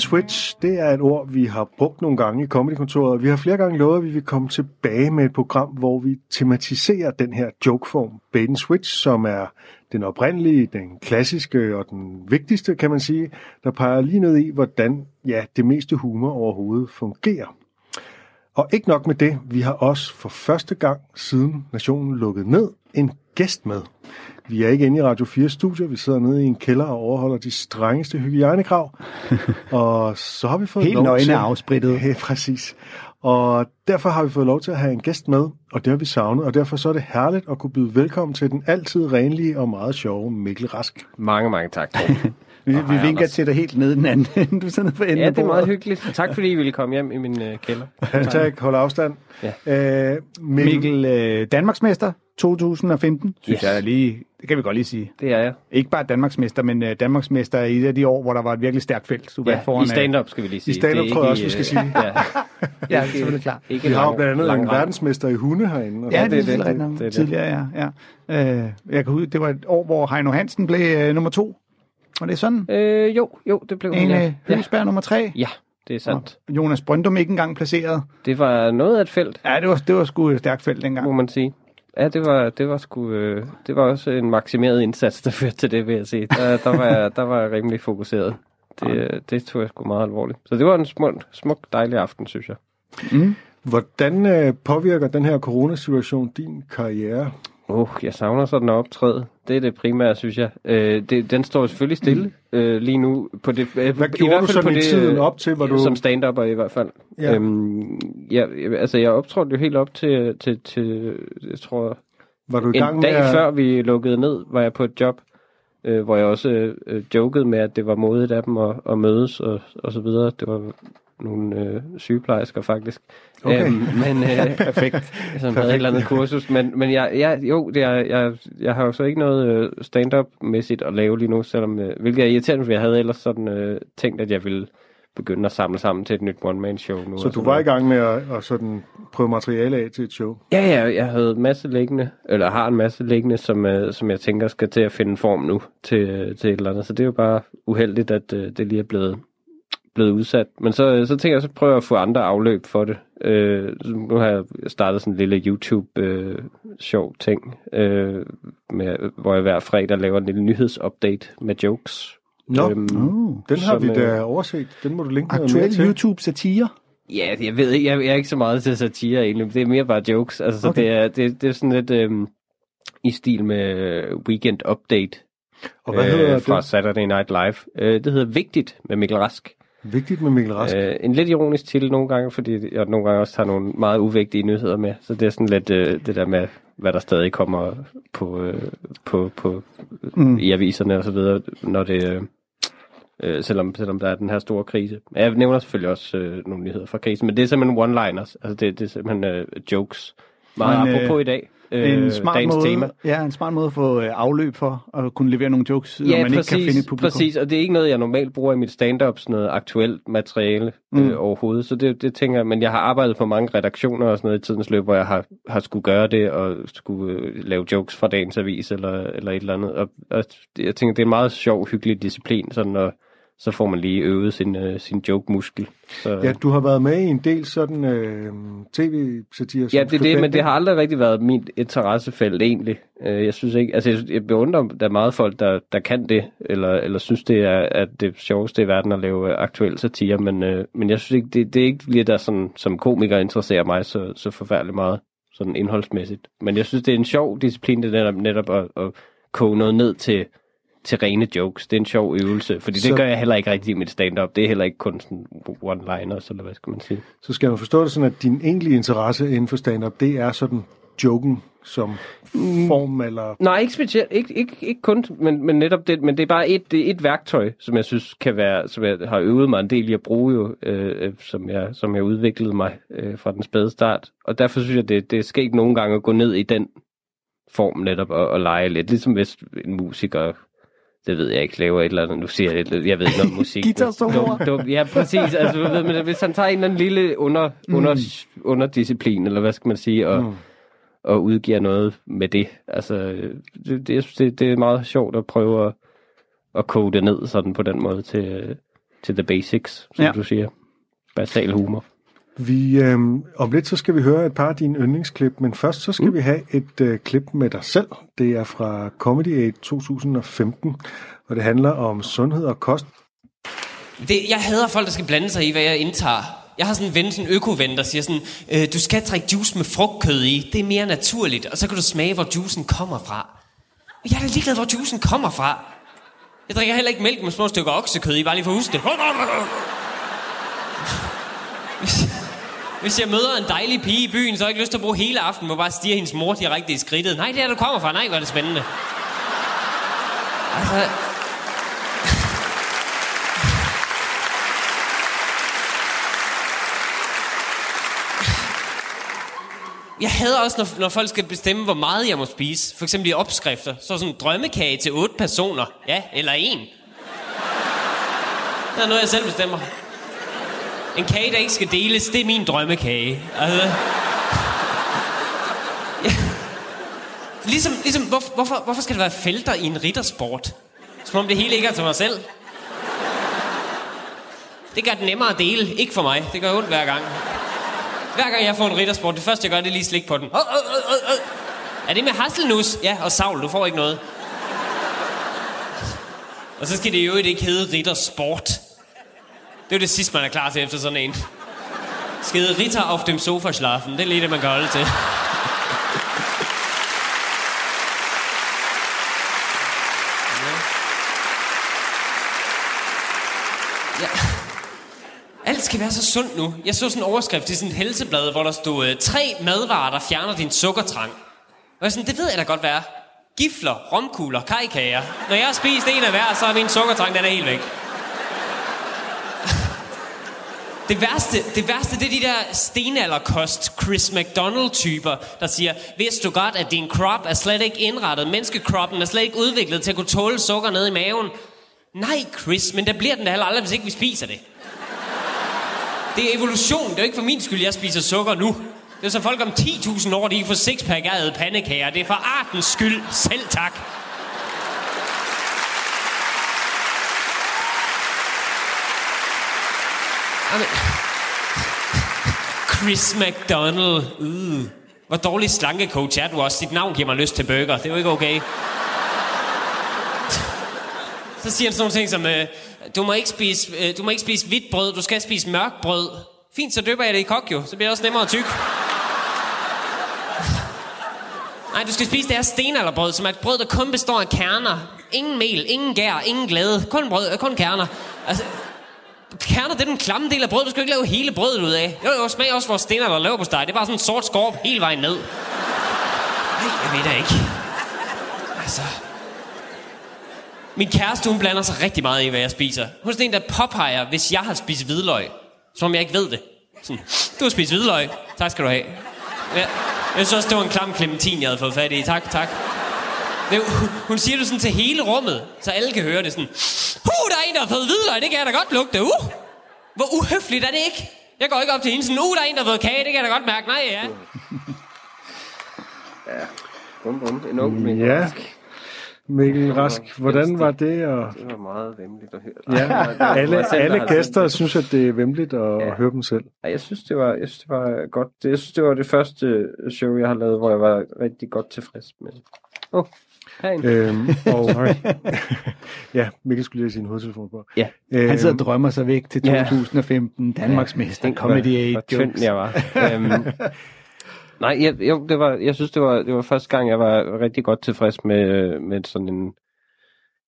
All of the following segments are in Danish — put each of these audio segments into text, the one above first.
Switch, det er et ord, vi har brugt nogle gange i Comedykontoret. Vi har flere gange lovet, at vi vil komme tilbage med et program, hvor vi tematiserer den her jokeform, bait and switch, som er den oprindelige, den klassiske og den vigtigste, kan man sige, der peger lige ned i, hvordan ja, det meste humor overhovedet fungerer. Og ikke nok med det, vi har også for første gang siden nationen lukket ned, en gæst med. Vi er ikke inde i Radio 4 studio, vi sidder nede i en kælder og overholder de strengeste hygiejnekrav. og så har vi fået Helt lov nøgne til... og afsprittet. Ja, præcis. Og derfor har vi fået lov til at have en gæst med, og det har vi savnet, og derfor så er det herligt at kunne byde velkommen til den altid renlige og meget sjove Mikkel Rask. Mange, mange tak. Vi, Hej, vi vinker Anders. til dig helt nede i den anden ende. Du sidder nede for enden ja, det er meget hyggeligt. Tak fordi I ville komme hjem i min øh, kælder. Hashtag hold afstand. Ja. Øh, Mikkel, Mikkel, øh, Danmarksmester 2015, synes Yes. jeg er lige, det kan vi godt lige sige. Det er jeg. Ikke bare Danmarksmester, men øh, Danmarksmester i et af de år, hvor der var et virkelig stærkt felt. Du Ja, foran, I stand-up skal vi lige sige. stand-up Det er tror jeg også, vi i, skal øh, sige. Ja, Ja, det er selvfølgelig klart. ikke vi har jo blandt andet lang en verdensmester i hunde herinde. og Ja, det, det det. det, Det det. tidligere, ja. ja. Øh, jeg kan huske, det var et år, hvor Heino Hansen blev øh, nummer to. Var det sådan? Øh, jo, jo, det blev En hun, øh, ja. Høgsberg nummer tre. ja, det er sandt. Og Jonas Brøndum ikke engang placeret. Det var noget af et felt, Ja, det var, det var sgu et stærkt felt må dengang. man sige. Ja, det var, det var sgu, øh, det var også en maksimeret indsats, der førte til det, vil jeg sige. Der, der, var, jeg, der var jeg rimelig fokuseret. Det, øh, det tog jeg sgu meget alvorligt. Så det var en smuk, smuk dejlig aften, synes jeg. Mm. Hvordan øh, påvirker den her coronasituation din karriere? Oh, jeg savner sådan at optræde. Det er det primære, synes jeg. Øh, det, den står selvfølgelig stille øh, lige nu. På det, øh, Hvad i gjorde hvert du fald sådan på i det, tiden øh, op til, hvor du... Som stand-upper i hvert fald. Ja. Øhm, jeg, altså, jeg optrådte jo helt op til, til, til jeg tror, var du i gang en med dag at- før vi lukkede ned, var jeg på et job, øh, hvor jeg også øh, jokede med, at det var modigt af dem at, at mødes og, og så videre. Det var nogle øh, sygeplejersker faktisk. Okay. Øhm, men øh, Perfekt. som havde et eller andet kursus. Men, men jeg, jeg, jo, det er, jeg, jeg har jo så ikke noget øh, stand-up-mæssigt at lave lige nu, selvom, øh, hvilket er irriterende, for jeg havde ellers sådan øh, tænkt, at jeg ville begynde at samle sammen til et nyt one-man-show nu. Så du sådan var i noget. gang med at, at sådan prøve materiale af til et show? Ja, ja, jeg havde en masse liggende, eller har en masse liggende, som, øh, som jeg tænker skal til at finde form nu til, øh, til et eller andet. Så det er jo bare uheldigt, at øh, det lige er blevet, blevet udsat. Men så, øh, så tænker jeg, så prøver jeg at få andre afløb for det. Øh, så nu har jeg startet sådan en lille YouTube-sjov ting, øh, med, hvor jeg hver fredag laver en lille nyhedsupdate med jokes. Nå, Øhm, Oh. den har som, vi øh, da overset. Den må du linke noget mere til. YouTube-satire. Ja, jeg ved ikke, jeg, jeg er ikke så meget til satire egentlig, det er mere bare jokes. Altså, så Okay. det, er, det, det er sådan lidt øhm, i stil med øh, Weekend Update Og hvad hedder fra det? Saturday Night Live. Øh, det hedder Vigtigt med Mikkel Rask. Vigtigt med Mikkel Rask. Øh, en lidt ironisk titel nogle gange, fordi jeg nogle gange også tager nogle meget uvigtige nyheder med. Så det er sådan lidt øh, det der med, hvad der stadig kommer på, øh, på, på Mm. i aviserne og så videre, når det, øh, øh, selvom, selvom der er den her store krise. Jeg nævner selvfølgelig også øh, nogle nyheder fra krisen, men det er simpelthen one-liners, altså det, det er simpelthen øh, jokes. Meget Men, øh, apropos i dag, øh, en smart dagens måde, tema. Ja, en smart måde at få øh, afløb for at kunne levere nogle jokes, når Ja, man præcis, ikke kan finde et publikum. præcis, og det er ikke noget, jeg normalt bruger i mit stand-up, sådan noget aktuelt materiale øh, Mm. overhovedet, så det, det tænker jeg, men jeg har arbejdet på mange redaktioner og sådan noget i tidens løb, hvor jeg har, har skulle gøre det, og skulle øh, lave jokes fra dagens avis, eller, eller et eller andet, og, og jeg tænker, det er en meget sjov, hyggelig disciplin, sådan, og så får man lige øvet sin, øh, sin joke-muskel. Så, Ja, du har været med i en del sådan øh, tv-satire Ja, det er det, men det har aldrig rigtig været mit interessefelt egentlig. Øh, Jeg synes ikke, altså jeg, jeg beundrer, der er meget folk, der, der kan det, eller, eller synes det er at det sjoveste i verden at lave øh, aktuel satire, men, øh, men jeg synes ikke, det, det er ikke lige der sådan, som komiker interesserer mig så, så forfærdeligt meget, sådan indholdsmæssigt. Men jeg synes, det er en sjov disciplin, det der netop at, at koge noget ned til, til rene jokes. Det er en sjov øvelse, fordi det Så- gør jeg heller ikke rigtig i mit stand-up. Det er heller ikke kun sådan one-liners, eller hvad skal man sige. Så skal man forstå det sådan, at din egentlige interesse inden for stand-up, det er sådan joken som form, eller... Nej, ikke specielt. Ikke, ikke, ikke kun, men, men netop det. Men det er bare et, det er et værktøj, som jeg synes kan være, som jeg har øvet mig en del i at bruge jo, øh, øh, som, jeg, som jeg udviklede mig øh, fra den spæde start. Og derfor synes jeg, det, det er sket nogle gange at gå ned i den form netop at, at lege lidt. Ligesom hvis en musiker, det ved jeg ikke, laver et eller andet, nu siger jeg jeg ved ikke noget musik. Dum- dum- Ja, præcis. Altså, du ved, men hvis han tager en eller anden lille under, under, underdisciplin, eller hvad skal man sige, og, Mm. og udgiver noget med det. Altså, det, det, det, det er meget sjovt at prøve at, at koge det ned sådan på den måde til, til the basics, som ja. du siger. Basal humor. Vi, øhm, om lidt så skal vi høre et par af dine yndlingsklip, men først så skal mm. vi have et øh, klip med dig selv. Det er fra Comedy Aid 2015, og det handler om sundhed og kost. Det, jeg hader folk, der skal blande sig i, hvad jeg indtager. Jeg har sådan en ven, sådan en økoven, der siger sådan, øh, du skal drikke juice med frugtkød i. Det er mere naturligt. Og så kan du smage, hvor juicen kommer fra. Og jeg er da ligeglad, hvor juicen kommer fra. Jeg drikker heller ikke mælk med små stykker oksekød i, bare lige for at huske det. Hvis, jeg møder en dejlig pige i byen, så har jeg ikke lyst til at bruge hele aftenen på bare at stige hendes mor direkte i skridtet. Nej, det er der, du kommer fra. Nej, hvor er det spændende. Altså, Jeg hader også, når, når folk skal bestemme, hvor meget jeg må spise. For eksempel i opskrifter. Så sådan en drømmekage til otte personer. Ja, eller en. Det er noget, jeg selv bestemmer. En kage, der ikke skal deles, det er min drømmekage. Altså... Ja. Ligesom, ligesom hvor, hvorfor, hvorfor skal der være felter i en riddersport? Som om det hele ikke er til mig selv. Det gør det nemmere at dele. Ikke for mig. Det gør ondt hver gang. Hver gang jeg får en riddersport, det første jeg gør, det er lige slik på den. Oh, oh, oh, oh. Er det med hasselnus? Ja, og savl, du får ikke noget. Og så skal det jo ikke hedde riddersport. Det er det sidste, man er klar til efter sådan en. Skide Ritter auf dem Sofaschlafen. Det er lige det, man kan holde til. Ja. Alt skal være så sundt nu. Jeg så sådan en overskrift i sådan et helseblad, hvor der stod, øh, tre madvarer, der fjerner din sukkertrang. Og jeg sådan, det ved jeg da godt være. Gifler, romkugler, kajkager. Når jeg har spist en af hver, så er min sukkertrang, den er helt væk. Det værste, det værste, det er de der stenalderkost Chris McDonald-typer, der siger, vidste du godt, at din krop er slet ikke indrettet, menneskekroppen er slet ikke udviklet til at kunne tåle sukker ned i maven? Nej, Chris, men der bliver den da heller aldrig, hvis ikke vi spiser det. Det er evolution. Det er jo ikke for min skyld, jeg spiser sukker nu. Det er så folk om 10.000 år, de får få sixpack af pandekager. Det er for artens skyld. Selv tak. Chris McDonald. Uh. Hvor dårlig slankecoach er du også. Dit navn giver mig lyst til burger. Det er jo ikke okay. Så siger han sådan nogle ting som, øh, du, må ikke spise, øh, du må ikke spise hvidt brød, du skal spise mørk brød. Fint, så døber jeg det i kok jo, så bliver det også nemmere at tykke. Nej, du skal spise det her stenalderbrød, som er et brød, der kun består af kerner. Ingen mel, ingen gær, ingen glæde. Kun brød, øh, kun kerner. Altså, kerner, det er den klamme del af brød. Du skal jo ikke lave hele brødet ud af. Jo, jo, smag også vores stenalder laver på dig. Det er bare sådan en sort skorp hele vejen ned. Nej, jeg ved da ikke. Altså... Min kæreste, hun blander sig rigtig meget i, hvad jeg spiser. Hun er sådan en, der påpeger, hvis jeg har spist hvidløg. Som om jeg ikke ved det. Sådan, du har spist hvidløg. Tak skal du have. Ja, jeg synes også, det var en klam clementin, jeg havde fået fat i. Tak, tak. Det, hun, hun siger det sådan til hele rummet, så alle kan høre det sådan. Uh, der er en, der har fået hvidløg, det kan jeg da godt lugte. Uh, hvor uhøfligt er det ikke? Jeg går ikke op til hende sådan, uh, der er en, der har fået kage, det kan jeg da godt mærke. Nej, ja. Bum, bum. En ung Mikkel Ja. Rask. Mikkel Rask, hvordan var det? Og, Det var meget vemmeligt at høre. ja, alle, selv, alle gæster synes, at det er vemmeligt at Ja. høre dem selv. Ej, jeg synes, det var, jeg synes, det var godt. Det, jeg synes, det var det første show, jeg har lavet, hvor jeg var rigtig godt tilfreds med. Oh. Øhm, og, ja, Mikkel skulle lige have sin hovedtelefon på. Ja. Øhm, Han sidder og drømmer sig væk til Ja. 2015, Danmarksmester, Tænk, Comedy 8 hvor tynd jokes. jeg var. øhm, nej, jeg, jo, det var, jeg synes, det var, det var første gang, jeg var rigtig godt tilfreds med, med sådan en,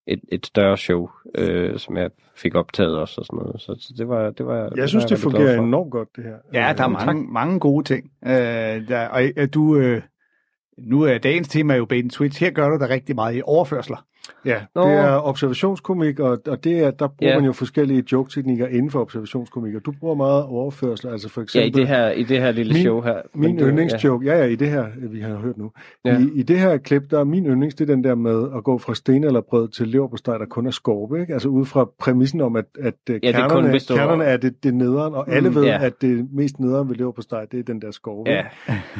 et, et større show, øh, som jeg fik optaget også og sådan noget. Så, så det var, det var Jeg synes, var det fungerer for. enormt godt, det her. Ja, der er Øh, mange, mange gode ting. Øh, der, og øh, du, øh, nu er dagens tema jo bait and switch. Her gør du der rigtig meget i overførsler. Ja, Nå. det er observationskomik, og, og det er, der bruger Ja. man jo forskellige joke-teknikker inden for observationskomik, og du bruger meget overførsel, altså for Ja, eksempel... i det her, i det her lille Min- show her. Min Men det- yndlingsjoke, ja. ja, i det her, vi har hørt nu. Ja. Ja. I, I det her klip, der er min yndlings, det er den der med at gå fra sten eller brød til leverpostej, der kun er skorpe, ikke? Altså ud fra præmissen om, at, at ja, det kun kernerne, består- kernerne er det, det nederen, og alle Mm, ved, ja. at det mest nederen ved leverpostej, det er den der skorpe. Ja,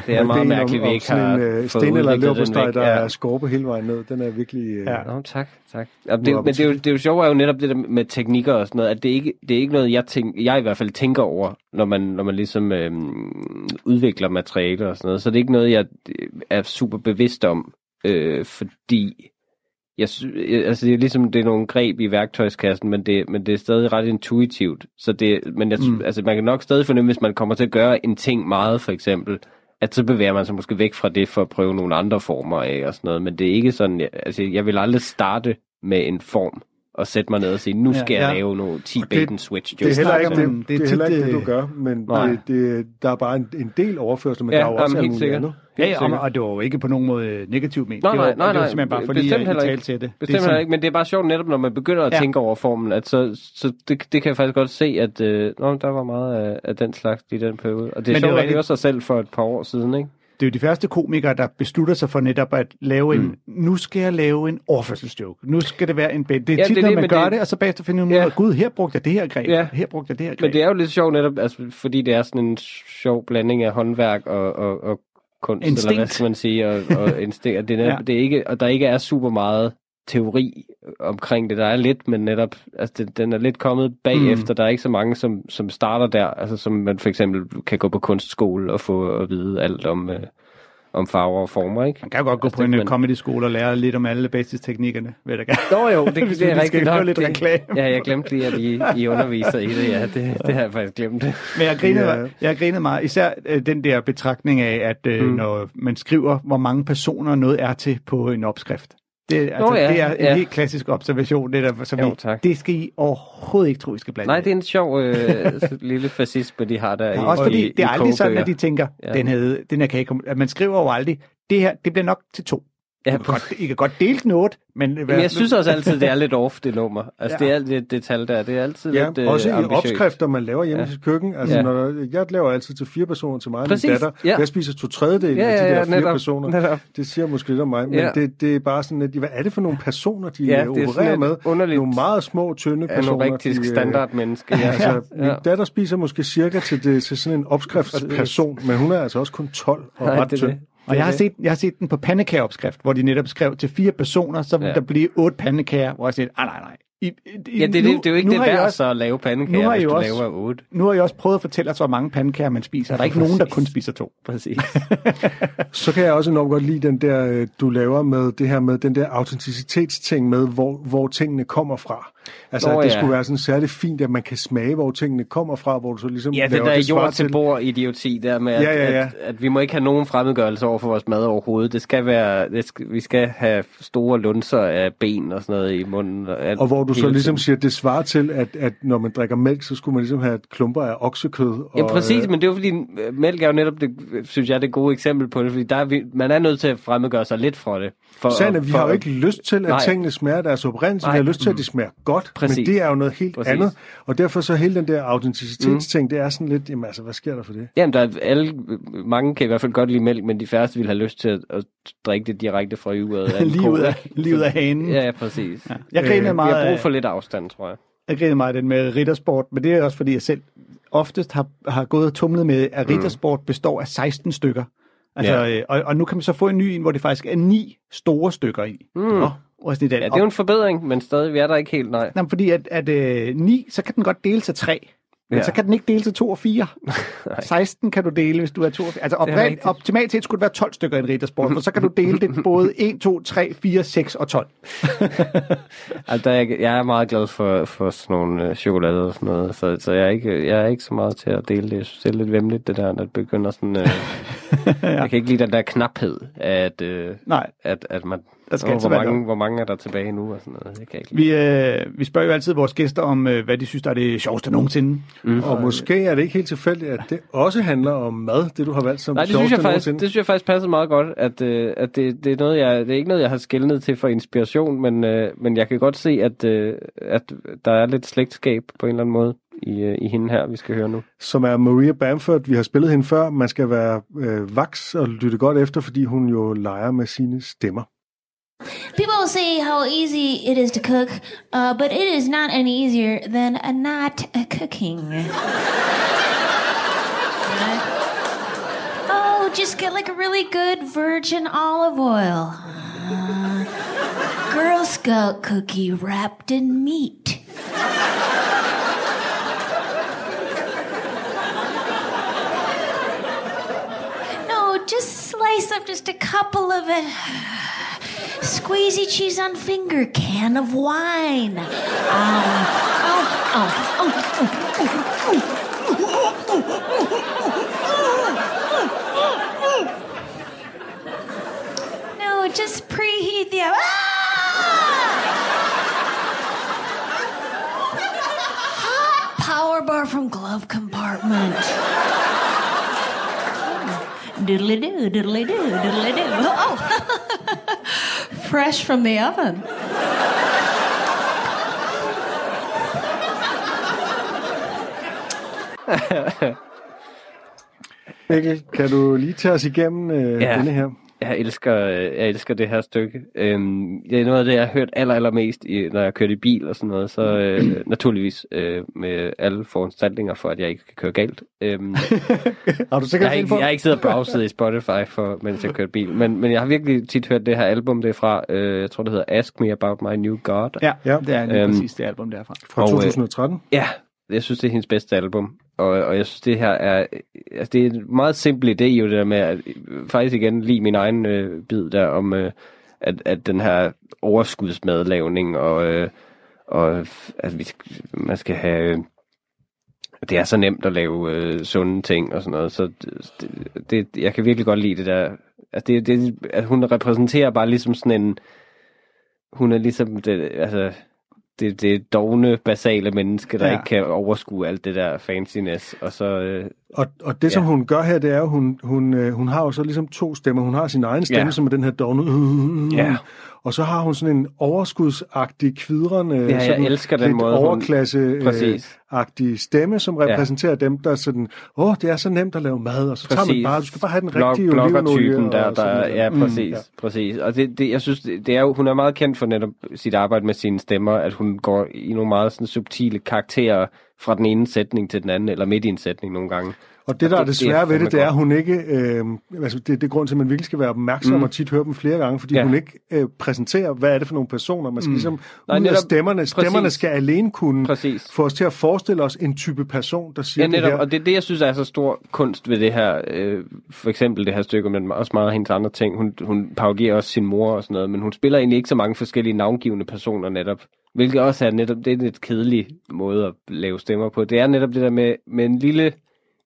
det er meget mærkeligt, vi ikke har en fået sten eller leverpostej, der Ja. er skorpe hele vejen ned, den er virkelig... øh, Ja. Nå, tak, tak. Ja, det, men det er, jo, det er jo sjovt er jo netop det der med teknikker og sådan noget, at det ikke det er ikke noget, jeg, tænk, jeg i hvert fald tænker over, når man, når man ligesom øhm, udvikler materiale og sådan noget. Så det er ikke noget, jeg øh, er super bevidst om, øh, fordi jeg, øh, altså det er ligesom, det er nogle greb i værktøjskassen, men det, men det er stadig ret intuitivt. Så det, men jeg, mm. altså, man kan nok stadig fornemme, hvis man kommer til at gøre en ting meget, for eksempel, at så bevæger man sig måske væk fra det for at prøve nogle andre former af og sådan noget. Men det er ikke sådan, altså jeg vil aldrig starte med en form og sætte mig ned og sige, nu skal Ja, jeg ja. lave nogle 10 Og det- bait and switch Det er jokes. heller ikke, det, det, det er er heller ikke det, du øh, gør, men Nej. det, det, der er bare en, en del overførsel, men Ja, der er jo også helt sikkert. andet. Ja, ja, og, og det var jo ikke på nogen måde negativt ment. Nej, det var, nej, nej, det var simpelthen bare fordi, Bestemt jeg heller ikke til det. Bestemt det er heller ikke, men det er bare sjovt netop, når man begynder at Ja. tænke over formen, at så, så det, det kan jeg faktisk godt se, at øh, nå, der var meget af, af den slags i den periode. Og det rigtigt. høre sig selv for et par år siden, ikke? Det er jo de første komikere, der beslutter sig for netop at lave en, Mm. nu skal jeg lave en overførselsjoke. Nu skal det være en bed. Det er Ja, tit, det er når man gør det- det, og så bagefter finder man ud Ja. af, gud, her brugte jeg det her greb, Ja. her brugte jeg det her greb. Men det er jo lidt sjovt netop, altså, fordi det er sådan en sjov blanding af håndværk og, og, og kunst, Instinkt. eller hvad skal man sige, og, og instinkt. Og, det er Ja. det er ikke, og der ikke er super meget teori omkring det. Der er lidt, men netop, altså det, den er lidt kommet bagefter. Mm. Der er ikke så mange, som, som starter der, altså som man for eksempel kan gå på kunstskole og få at vide alt om, øh, om farver og former, ikke? Man kan jo godt gå Altså, på en det- men- comedy-skole og lære lidt om alle basisteknikkerne, ved jeg gerne. Nå jo, det, det vi er rigtigt nok. lidt det, reklame. Ja, jeg glemte lige, at I, I underviser i det. Ja, det, det har jeg faktisk glemt. Men jeg grinede, Ja. jeg grinede meget, især øh, den der betragtning af, at øh, mm. når man skriver, hvor mange personer noget er til på en opskrift. Det, altså, ja, det er en ja. helt klassisk observation. Det, der, så Jo, vi, tak. det skal I overhovedet ikke tro, I skal blande Nej, i. det er en sjov øh, lille fascisme, de har der i Ja, også fordi i, det er i aldrig sådan, at de tænker, Ja. den, havde, den her kan ikke komme. At man skriver jo aldrig, det her, det bliver nok til to. Ja, I kan godt, I kan godt dele noget, men... Men jeg synes også altid, det er lidt off, det nummer. Altså, Ja. ja. det er det, det tal der. Det er altid Ja, lidt øh, også i ambitiøst. opskrifter, man laver hjemme Ja. ja. i sit køkken. Altså, Ja. ja. når der, jeg laver altid til fire personer til mig og min datter. ja. Jeg spiser to tredjedel Ja, af de ja, der ja, fire netop, personer. netop. Det siger måske lidt om mig, men Ja. ja. det, det er bare sådan lidt, hvad er det for nogle personer, de Ja, ja, sådan opererer med? underligt. Nogle meget små, tynde personer. Anorektisk de, øh, standardmenneske. Ja, Altså, ja. min datter spiser måske cirka til, det, til sådan en opskriftsperson, men hun er altså også kun 12 og Nej, ret tynd. Og jeg har, set, jeg har set den på pandekageopskrift, hvor de netop skrev til fire personer, så vil Ja. der blive otte pandekager, hvor jeg siger, ah, nej, nej. I, I, Ja, det, det, det er jo ikke nu det har værd også, så at lave nu pandekager, har I hvis du også- laver 8. Nu har jeg også prøvet at fortælle os, hvor mange pandekager man spiser. Der er ikke nogen, der kun spiser to. Præcis. Så kan jeg også enormt godt lide den der, øh, du laver med det her med den der autenticitetsting med, hvor, hvor tingene kommer fra. Altså, Nå, at det ja. skulle være sådan særligt fint, at man kan smage, hvor tingene kommer fra, hvor du så ligesom Ja, det der det jord til bord idioti der med, at, Ja, ja, ja. At, at vi må ikke have nogen fremmedgørelse over for vores mad overhovedet. Det skal være, det skal, vi skal have store lunser af ben og sådan noget i munden. Og, alt, Og hvor du så hele ligesom tiden. siger, at det svarer til, at, at når man drikker mælk, så skulle man ligesom have et klumper af oksekød. Og, Ja, præcis, øh, men det er jo fordi, mælk er jo netop, det, synes jeg, det gode eksempel på det, fordi der er vi, man er nødt til at fremmedgøre sig lidt for det. For, er, vi for, har jo ikke lyst til, at Nej. tingene smager deres oprindelse. Vi Nej. har lyst til, at de smager godt, Præcis. men det er jo noget helt Præcis. andet. Og derfor så hele den der autenticitetsting, det er sådan lidt, jamen altså, hvad sker der for det? Jamen, der er alle, mange kan i hvert fald godt lide mælk, men de færreste vil have lyst til at, at drikke det direkte fra uret. af ud af, ud af hanen. Ja, ja, præcis. Ja. Jeg grinede Øh, Vi meget af, for lidt afstand, tror jeg. jeg grinede meget af den med riddersport, men det er også fordi, jeg selv oftest har, har gået og tumlet med, at riddersport består af 16 stykker. Altså, Ja. øh, og, og nu kan man så få en ny en, hvor det faktisk er ni store stykker i. Mm. Nå, og sådan i den. Ja, det er jo en forbedring, men stadig vi er der ikke helt, nej. Jamen, fordi at, at øh, 9, så kan den godt dele til 3. Men Ja. så kan den ikke dele til 2 og 4. 16 kan du dele, hvis du er 2 og 4. Altså rigtigt. optimalt set skulle det være 12 stykker i en riddersport, for så kan du dele det både 1, 2, 3, 4, 6 og 12. Altså, jeg, jeg er meget glad for, for sådan nogle øh, chokolader og sådan noget, så, så jeg, er ikke, jeg er ikke så meget til at dele det. Jeg synes, det er lidt vemmeligt, det der, når det begynder sådan... Øh, ja. Jeg kan ikke lide den der knaphed, at, øh, Nej. at, at man... Der skal Og hvor, mange, hvor mange er der tilbage nu og sådan noget? Det kan jeg ikke. Vi, øh, vi spørger jo altid vores gæster om, øh, hvad de synes, der er det sjoveste nogensinde. Mm. Og måske er det ikke helt tilfældigt, at det også handler om mad, det du har valgt som Nej, det det synes, jeg sjoveste faktisk, nogensinde. det synes jeg faktisk passer meget godt, at, øh, at det, det, er noget, jeg, det er ikke noget, jeg har skældnet til for inspiration, men, øh, men jeg kan godt se, at, øh, at der er lidt slægtskab på en eller anden måde i, øh, i hende her, vi skal høre nu. Som er Maria Bamford. Vi har spillet hende før. Man skal være øh, vaks og lytte godt efter, fordi hun jo leger med sine stemmer. People say how easy it is to cook, uh, but it is not any easier than uh, not uh, cooking. oh, just get like a really good virgin olive oil. Uh, Girl Scout cookie wrapped in meat. No, just slice up just a couple of it. Squeezy cheese on finger, can of wine. Um, oh, oh, oh, oh. No, just preheat the oven. Hot power bar from glove compartment. Diddly do, diddly do, diddly do. Oh, fresh from the oven. Mikkel, kan du lige tage os igennem øh, Ja. denne her? Jeg elsker, jeg elsker det her stykke. Øhm, det er noget af det, jeg har hørt aller, allermest, i, når jeg har kørt i bil og sådan noget. Så øh, naturligvis øh, med alle foranstaltninger for, at jeg ikke kan køre galt. Øhm, Har du jeg, sikkert har ikke, jeg har ikke siddet og browset i Spotify, for, mens jeg kørte bil. Men, men jeg har virkelig tit hørt det her album, det er fra, øh, jeg tror det hedder Ask Me About My New God. Ja, Ja. det er lige Øhm, præcis det album derfra. Fra Og, øh, 2013. Ja, jeg synes, det er hendes bedste album. Og, og jeg synes, det her er... Altså, det er en meget simpel idé jo, det der med at øh, faktisk igen lige min egen øh, bid der om, øh, at, at den her overskudsmadlavning og, øh, og øh, at vi, man skal have... Øh, det er så nemt at lave øh, sunde ting og sådan noget, så det, det, jeg kan virkelig godt lide det der. Altså det, det, at hun repræsenterer bare ligesom sådan en... Hun er ligesom det, altså, det, det dogne, basale menneske, der Ja. ikke kan overskue alt det der fanciness. Og så, øh, Og, og det, som Ja. hun gør her, det er jo, hun, hun, øh, hun har jo så ligesom to stemmer. Hun har sin egen stemme, Ja. som er den her dogne. Ja. Og så har hun sådan en overskudsagtig, kvidrende, Ja, jeg sådan elsker den lidt måde, hun- overklasse-agtig Præcis. stemme, som repræsenterer dem, der sådan, åh, oh, det er så nemt at lave mad, og så tager man Præcis. bare, du skal bare have den rigtige olivenolie. bloggertypen der, der noget. ja, Mm, præcis, ja. mm, præcis. Og det, det, jeg synes, det, det er jo, hun er meget kendt for netop sit arbejde med sine stemmer, at hun går i nogle meget sådan subtile karakterer fra den ene sætning til den anden, eller midt i en sætning nogle gange. Og det, der er det- det det er svære ved det, det er, at hun ikke... Øh, altså det, det er grund til, at man virkelig skal være opmærksom Mm. og tit høre dem flere gange, fordi Ja. hun ikke øh, præsenterer, hvad er det for nogle personer. Man skal mm. ligesom... Nej, ud af netop- stemmerne, stemmerne præcis. skal alene kunne Præcis. få os til at forestille os en type person, der siger Ja, netop, det her. og det er det, jeg synes er så stor kunst ved det her. Øh, for eksempel det her stykke, men også meget af hendes andre ting. Hun, hun parodierer også sin mor og sådan noget, men hun spiller egentlig ikke så mange forskellige navngivende personer netop. Hvilket også er netop, det er en lidt kedelig måde at lave stemmer på. Det er netop det der med, med en lille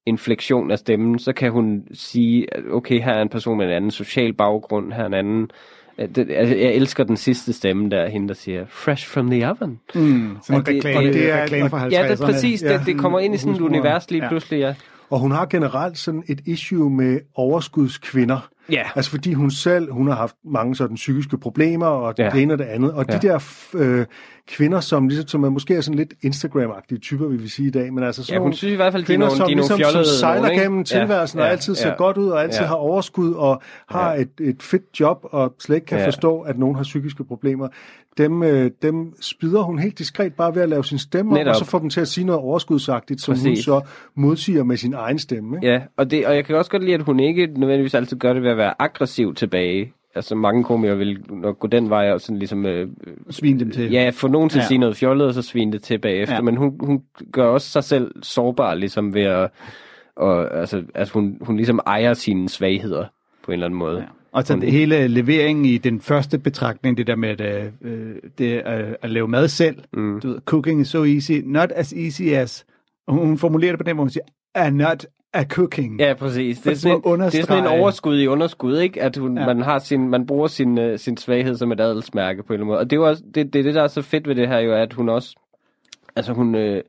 inflektion af stemmen, så kan hun sige, at okay, her er en person med en anden social baggrund, her er en anden... Øh, Det, altså, jeg elsker den sidste stemme der, hende der siger, fresh from the oven. Mm, sådan Og en det- reklame, og det er- reklame fra 50'erne. Ja, det er præcis, Ja. det, det kommer ind i sådan et univers lige Ja. pludselig, ja. Og hun har generelt sådan et issue med overskudskvinder. Ja. Altså fordi hun selv, hun har haft mange sådan psykiske problemer, og det ene og det andet. Og Ja. de der øh, kvinder, som, ligesom, som er måske er sådan lidt Instagram-agtige typer, vil vi sige i dag, men altså sådan Ja, hun nogle synes i hvert fald, de er kvinder, nogle, som, de ligesom, som sejler ikke? gennem tilværelsen, og altid ser godt ud, og altid ja. har overskud, og har Ja. et, et fedt job, og slet ikke kan Ja. forstå, at nogen har psykiske problemer. Dem, øh, dem spider hun helt diskret bare ved at lave sin stemme op, Netop. og så får dem til at sige noget overskudsagtigt, som hun Præcis. så modsiger med sin egen stemme. Ikke? Ja, og, det, og jeg kan også godt lide, at hun ikke nødvendigvis altid gør det ved at være aggressiv tilbage. Altså mange komikere vil nok gå den vej og sådan ligesom... Øh, Svin dem til. ja, få nogen til at Ja. sige noget fjollet, og så svine det til bagefter. Ja. Men hun, hun gør også sig selv sårbar ligesom ved at... Og, altså, altså hun, hun ligesom ejer sine svagheder på en eller anden måde. Ja. Og så det hele leveringen i den første betragtning, det der med at, øh, det, at, at lave mad selv. Mm. Du ved, cooking is so easy, not as easy as... Hun hun formulerer det på den måde, hun siger, are not a cooking. Ja, præcis. Det er, sådan en, det er sådan en overskud i underskud, ikke? At hun, Ja. man, har sin, man bruger sin, uh, sin svaghed som et adelsmærke på en eller anden måde. Og det er også det, det, er det, der er så fedt ved det her, jo, er, at hun også... Altså, hun, øh,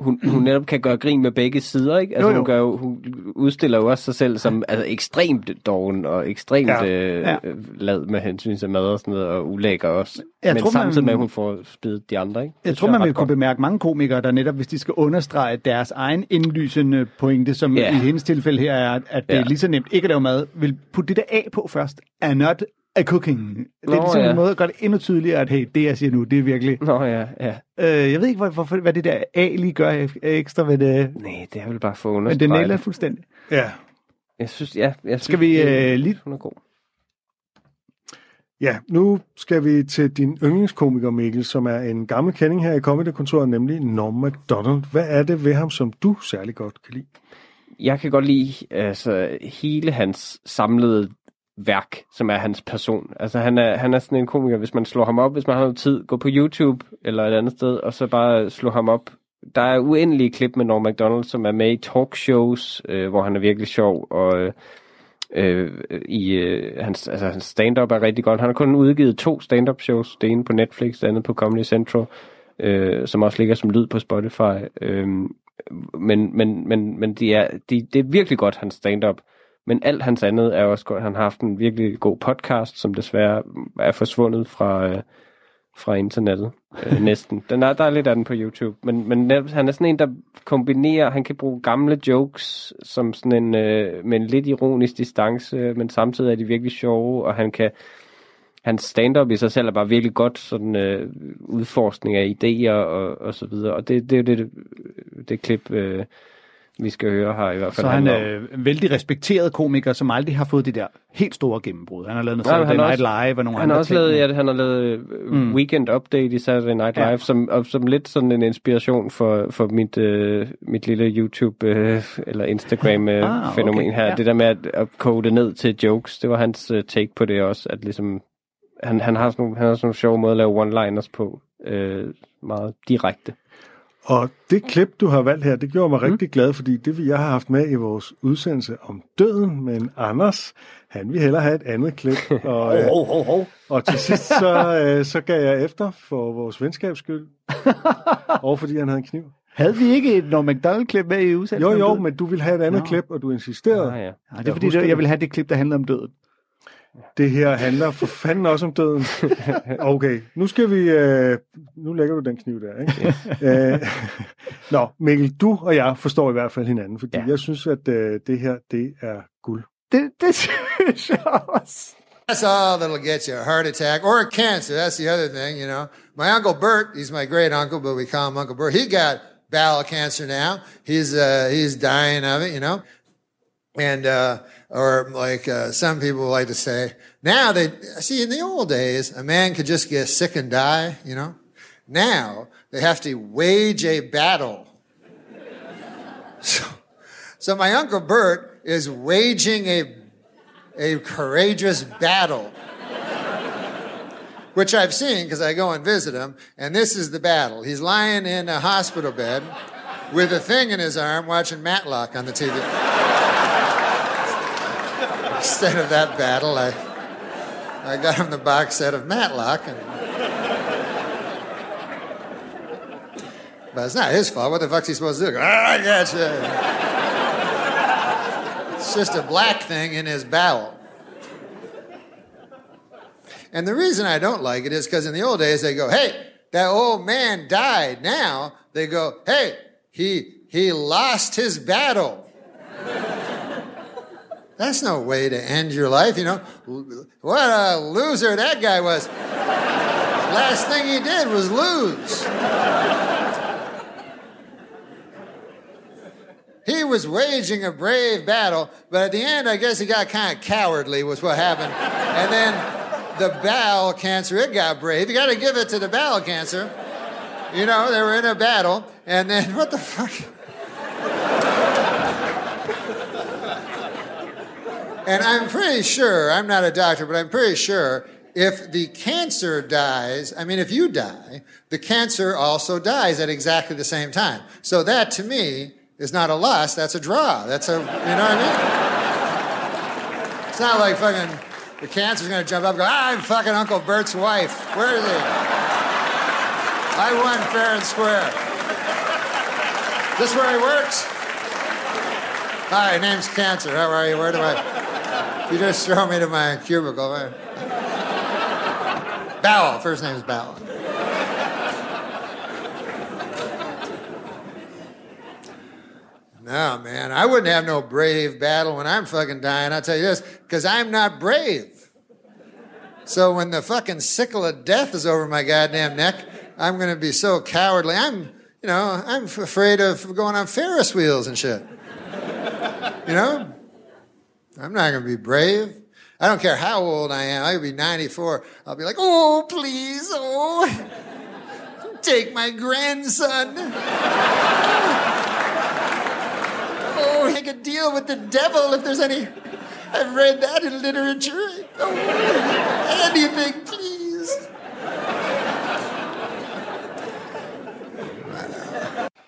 hun, hun netop kan gøre grin med begge sider, ikke? Altså, Jo, jo. Hun, gør jo, hun udstiller jo også sig selv som altså, ekstremt doven og ekstremt Ja. Øh, Ja. ja. lad med hensyn til mad og sådan noget, og ulækker også. Jeg Men tror, man- samtidig med, at hun får spidet de andre, ikke? Det Jeg tror, man er vil kunne bemærke mange komikere, der netop, hvis de skal understrege deres egen indlysende pointe, som Ja. i hendes tilfælde her er, at det er Ja. lige så nemt ikke at lave mad, vil putte det der A på først. Er not a cooking. Det er Nå, ligesom ja. en måde at gøre det endnu tydeligere, at hey, det jeg siger nu, det er virkelig... Nå ja, ja. Øh, jeg ved ikke, hvor, hvorfor, hvad det der A lige gør ek- ekstra ved det, Nej, det er vel bare for at men det nailer fuldstændig. Ja. Jeg synes, ja, jeg Skal synes, vi det- øh, lige... Hun er god. Ja, nu skal vi til din yndlingskomiker, Mikkel, som er en gammel kending her i Comedy-kontoret, nemlig Norm MacDonald. Hvad er det ved ham, som du særlig godt kan lide? jeg kan godt lide altså, hele hans samlede værk, som er hans person. Altså han er, han er sådan en komiker, hvis man slår ham op, hvis man har noget tid, gå på YouTube eller et andet sted, og så bare slå ham op. Der er uendelige klip med Norm MacDonald, som er med i talkshows, øh, hvor han er virkelig sjov, og øh, øh i øh, hans, altså, hans stand-up er rigtig godt. Han har kun udgivet to stand-up shows, det ene på Netflix, det andet på Comedy Central, øh, som også ligger som lyd på Spotify. Øh, men, men, men, men de er, de, det er virkelig godt, hans stand-up. Men alt hans andet er også godt. Han har haft en virkelig god podcast, som desværre er forsvundet fra, øh, fra internettet. Øh, næsten. Den er, der er lidt af den på YouTube. Men, men han er sådan en, der kombinerer, han kan bruge gamle jokes som sådan en, øh, med en lidt ironisk distance, men samtidig er de virkelig sjove, og han kan, hans stand-up i sig selv er bare virkelig godt sådan øh, udforskning af idéer og, og så videre. Og det, det er jo det, det, det klip, øh, vi skal høre her i hvert fald. Så han er en vældig respekteret komiker, som aldrig har fået det der helt store gennembrud. Han har lavet noget Nej, Saturday Night Live og nogle Han andre også ting. lavet, ja, han har lavet mm. Weekend Update i Saturday Night Live, Ja. som, og, som lidt sådan en inspiration for, for mit, øh, mit lille YouTube øh, eller Instagram øh, Ah, fænomen okay, her. ja. Det der med at, at kode ned til jokes, det var hans øh, take på det også, at ligesom, han, han, har sådan nogle, han har sådan nogle sjove måder at lave one-liners på, øh, meget direkte. Og det klip, du har valgt her, det gjorde mig mm. rigtig glad, fordi det vi jeg har haft med i vores udsendelse om døden, men Anders, han vil hellere have et andet klip. Og, øh, Hov, hov, hov. og til sidst så, øh, så gav jeg efter for vores venskabs skyld, og fordi han havde en kniv. Havde vi ikke et Norm MacDonald-klip med i Jo, udsendelsen? jo, døden? men du ville have et andet Nå. klip, og du insisterede. Ah, ja. Ja, det er Jeg fordi, det. jeg vil have det klip, der handler om døden. Det her handler for fanden også om døden. Okay, nu skal vi... Øh, nu lægger du den kniv der, ikke? øh, nå, Mikkel, du og jeg forstår i hvert fald hinanden, fordi ja. Ja. jeg synes, at øh, det her, det er guld. Det, det synes jeg også. That's all that'll get you a heart attack or a cancer. That's the other thing, you know. My uncle Bert, he's my great uncle, but we call him Uncle Bert. He got bowel cancer now. He's uh, he's dying of it, you know. And uh, or like uh, some people like to say, now they see in the old days, a man could just get sick and die, you know. Now they have to wage a battle. So, so my uncle Bert is waging a a courageous battle, which I've seen because I go and visit him. And this is the battle. He's lying in a hospital bed with a thing in his arm watching Matlock on the TV. Instead of that battle, I, I got him the box set of Matlock. And, but it's not his fault. What the fuck's he supposed to do? Ah, I got you. It's just a black thing in his bowel. And the reason I don't like it is because in the old days they go, "Hey, that old man died." Now they go, "Hey, he he lost his battle." That's no way to end your life, you know. What a loser that guy was. Last thing he did was lose. He was waging a brave battle, but at the end, I guess he got kind of cowardly, was what happened. And then the bowel cancer, it got brave. You got to give it to the bowel cancer. You know, they were in a battle, and then what the fuck? And I'm pretty sure, I'm not a doctor, but I'm pretty sure if the cancer dies, I mean, if you die, the cancer also dies at exactly the same time. So that to me is not a loss, that's a draw. That's a, you know what I mean? It's not like fucking the cancer's gonna jump up and go, ah, I'm fucking Uncle Bert's wife. Where is he? I won fair and square. This where he works? Hi, name's Cancer. How are you? Where do I? You just throw me to my cubicle. Where? Bowel. First name is Bowel. No, man, I wouldn't have no brave battle when I'm fucking dying. I'll tell you this, because I'm not brave. So when the fucking sickle of death is over my goddamn neck, I'm going to be so cowardly. I'm, you know, I'm afraid of going on Ferris wheels and shit. You know? I'm not going to be brave. I don't care how old I am. I could be 94. I'll be like, oh, please, oh, take my grandson. Oh, make a deal with the devil if there's any. I've read that in literature. Oh, anything, please.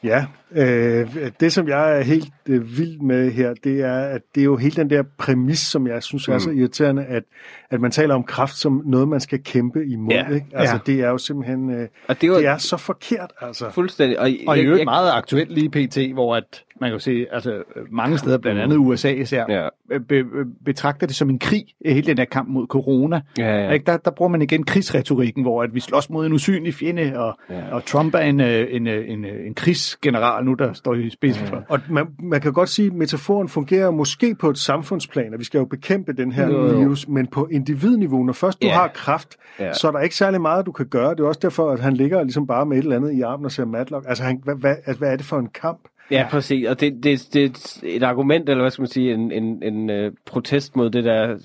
Ja, øh, det som jeg er helt øh, vild med her, det er, at det er jo hele den der præmis, som jeg synes er så irriterende, at, at man taler om kraft som noget, man skal kæmpe imod. Ja. Ikke? Altså, Ja. det er jo simpelthen, øh, Og det var- det er så forkert, altså. Fuldstændig. Og, Og i øvrigt jeg- meget aktuelt lige pt, hvor at man kan jo se, altså mange steder, blandt andet USA især, Ja. be, be, betragter det som en krig, hele den her kamp mod corona. Ja, ja. Ikke? Der, der bruger man igen krigsretorikken, hvor at vi slås mod en usynlig fjende, og, ja. og Trump er en, øh, en, øh, en, øh, en krigsgeneral nu, der står i spidsen for. Og man, man kan godt sige, at metaforen fungerer måske på et samfundsplan, og vi skal jo bekæmpe den her Jo, jo. virus, men på individniveau, når først du Ja. har kraft, Ja. så er der ikke særlig meget, du kan gøre. Det er også derfor, at han ligger ligesom bare med et eller andet i armen og ser Matlock. Altså, han, hvad, hvad, altså, hvad er det for en kamp? Ja, præcis. Og det, det, det er et argument, eller hvad skal man sige, en, en, en uh, protest mod det der,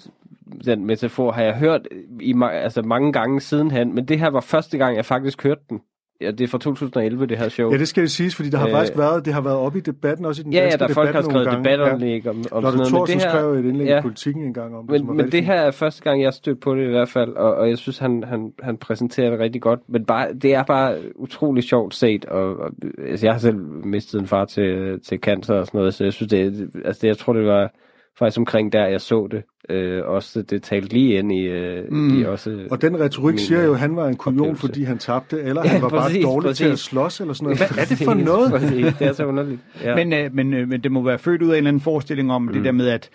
den metafor, har jeg hørt i altså mange gange sidenhen, men det her var første gang, jeg faktisk hørte den. Ja, det er fra 2011, det her show. Ja, det skal jo siges, fordi der har Øh, faktisk været, det har været oppe i debatten, også i den ja, ja, danske der er debat folk, der har skrevet gange. debat om det? Om, Lotte sådan noget. Thorsen det her, skrev et indlæg ja. i politikken engang om det, men, men det her er første gang, jeg stødt på det i hvert fald, og, og jeg synes, han, han, han præsenterer det rigtig godt. Men bare, det er bare utrolig sjovt set, og, og altså, jeg har selv mistet en far til, til cancer og sådan noget, så jeg synes, det, altså, det, jeg tror, det var faktisk omkring der, jeg så det. Øh, også det talte lige ind i, øh, mm. i også... Og den retorik min, siger jo, øh, at han var en kujon, oplevelse. fordi han tabte, eller Ja, han var præcis, bare dårlig til at præcis. slås, eller sådan noget. Hvad er det for noget? Præcis, det er så underligt. Ja. Men, øh, men, øh, men det må være født ud af en eller anden forestilling om mm. det der med, at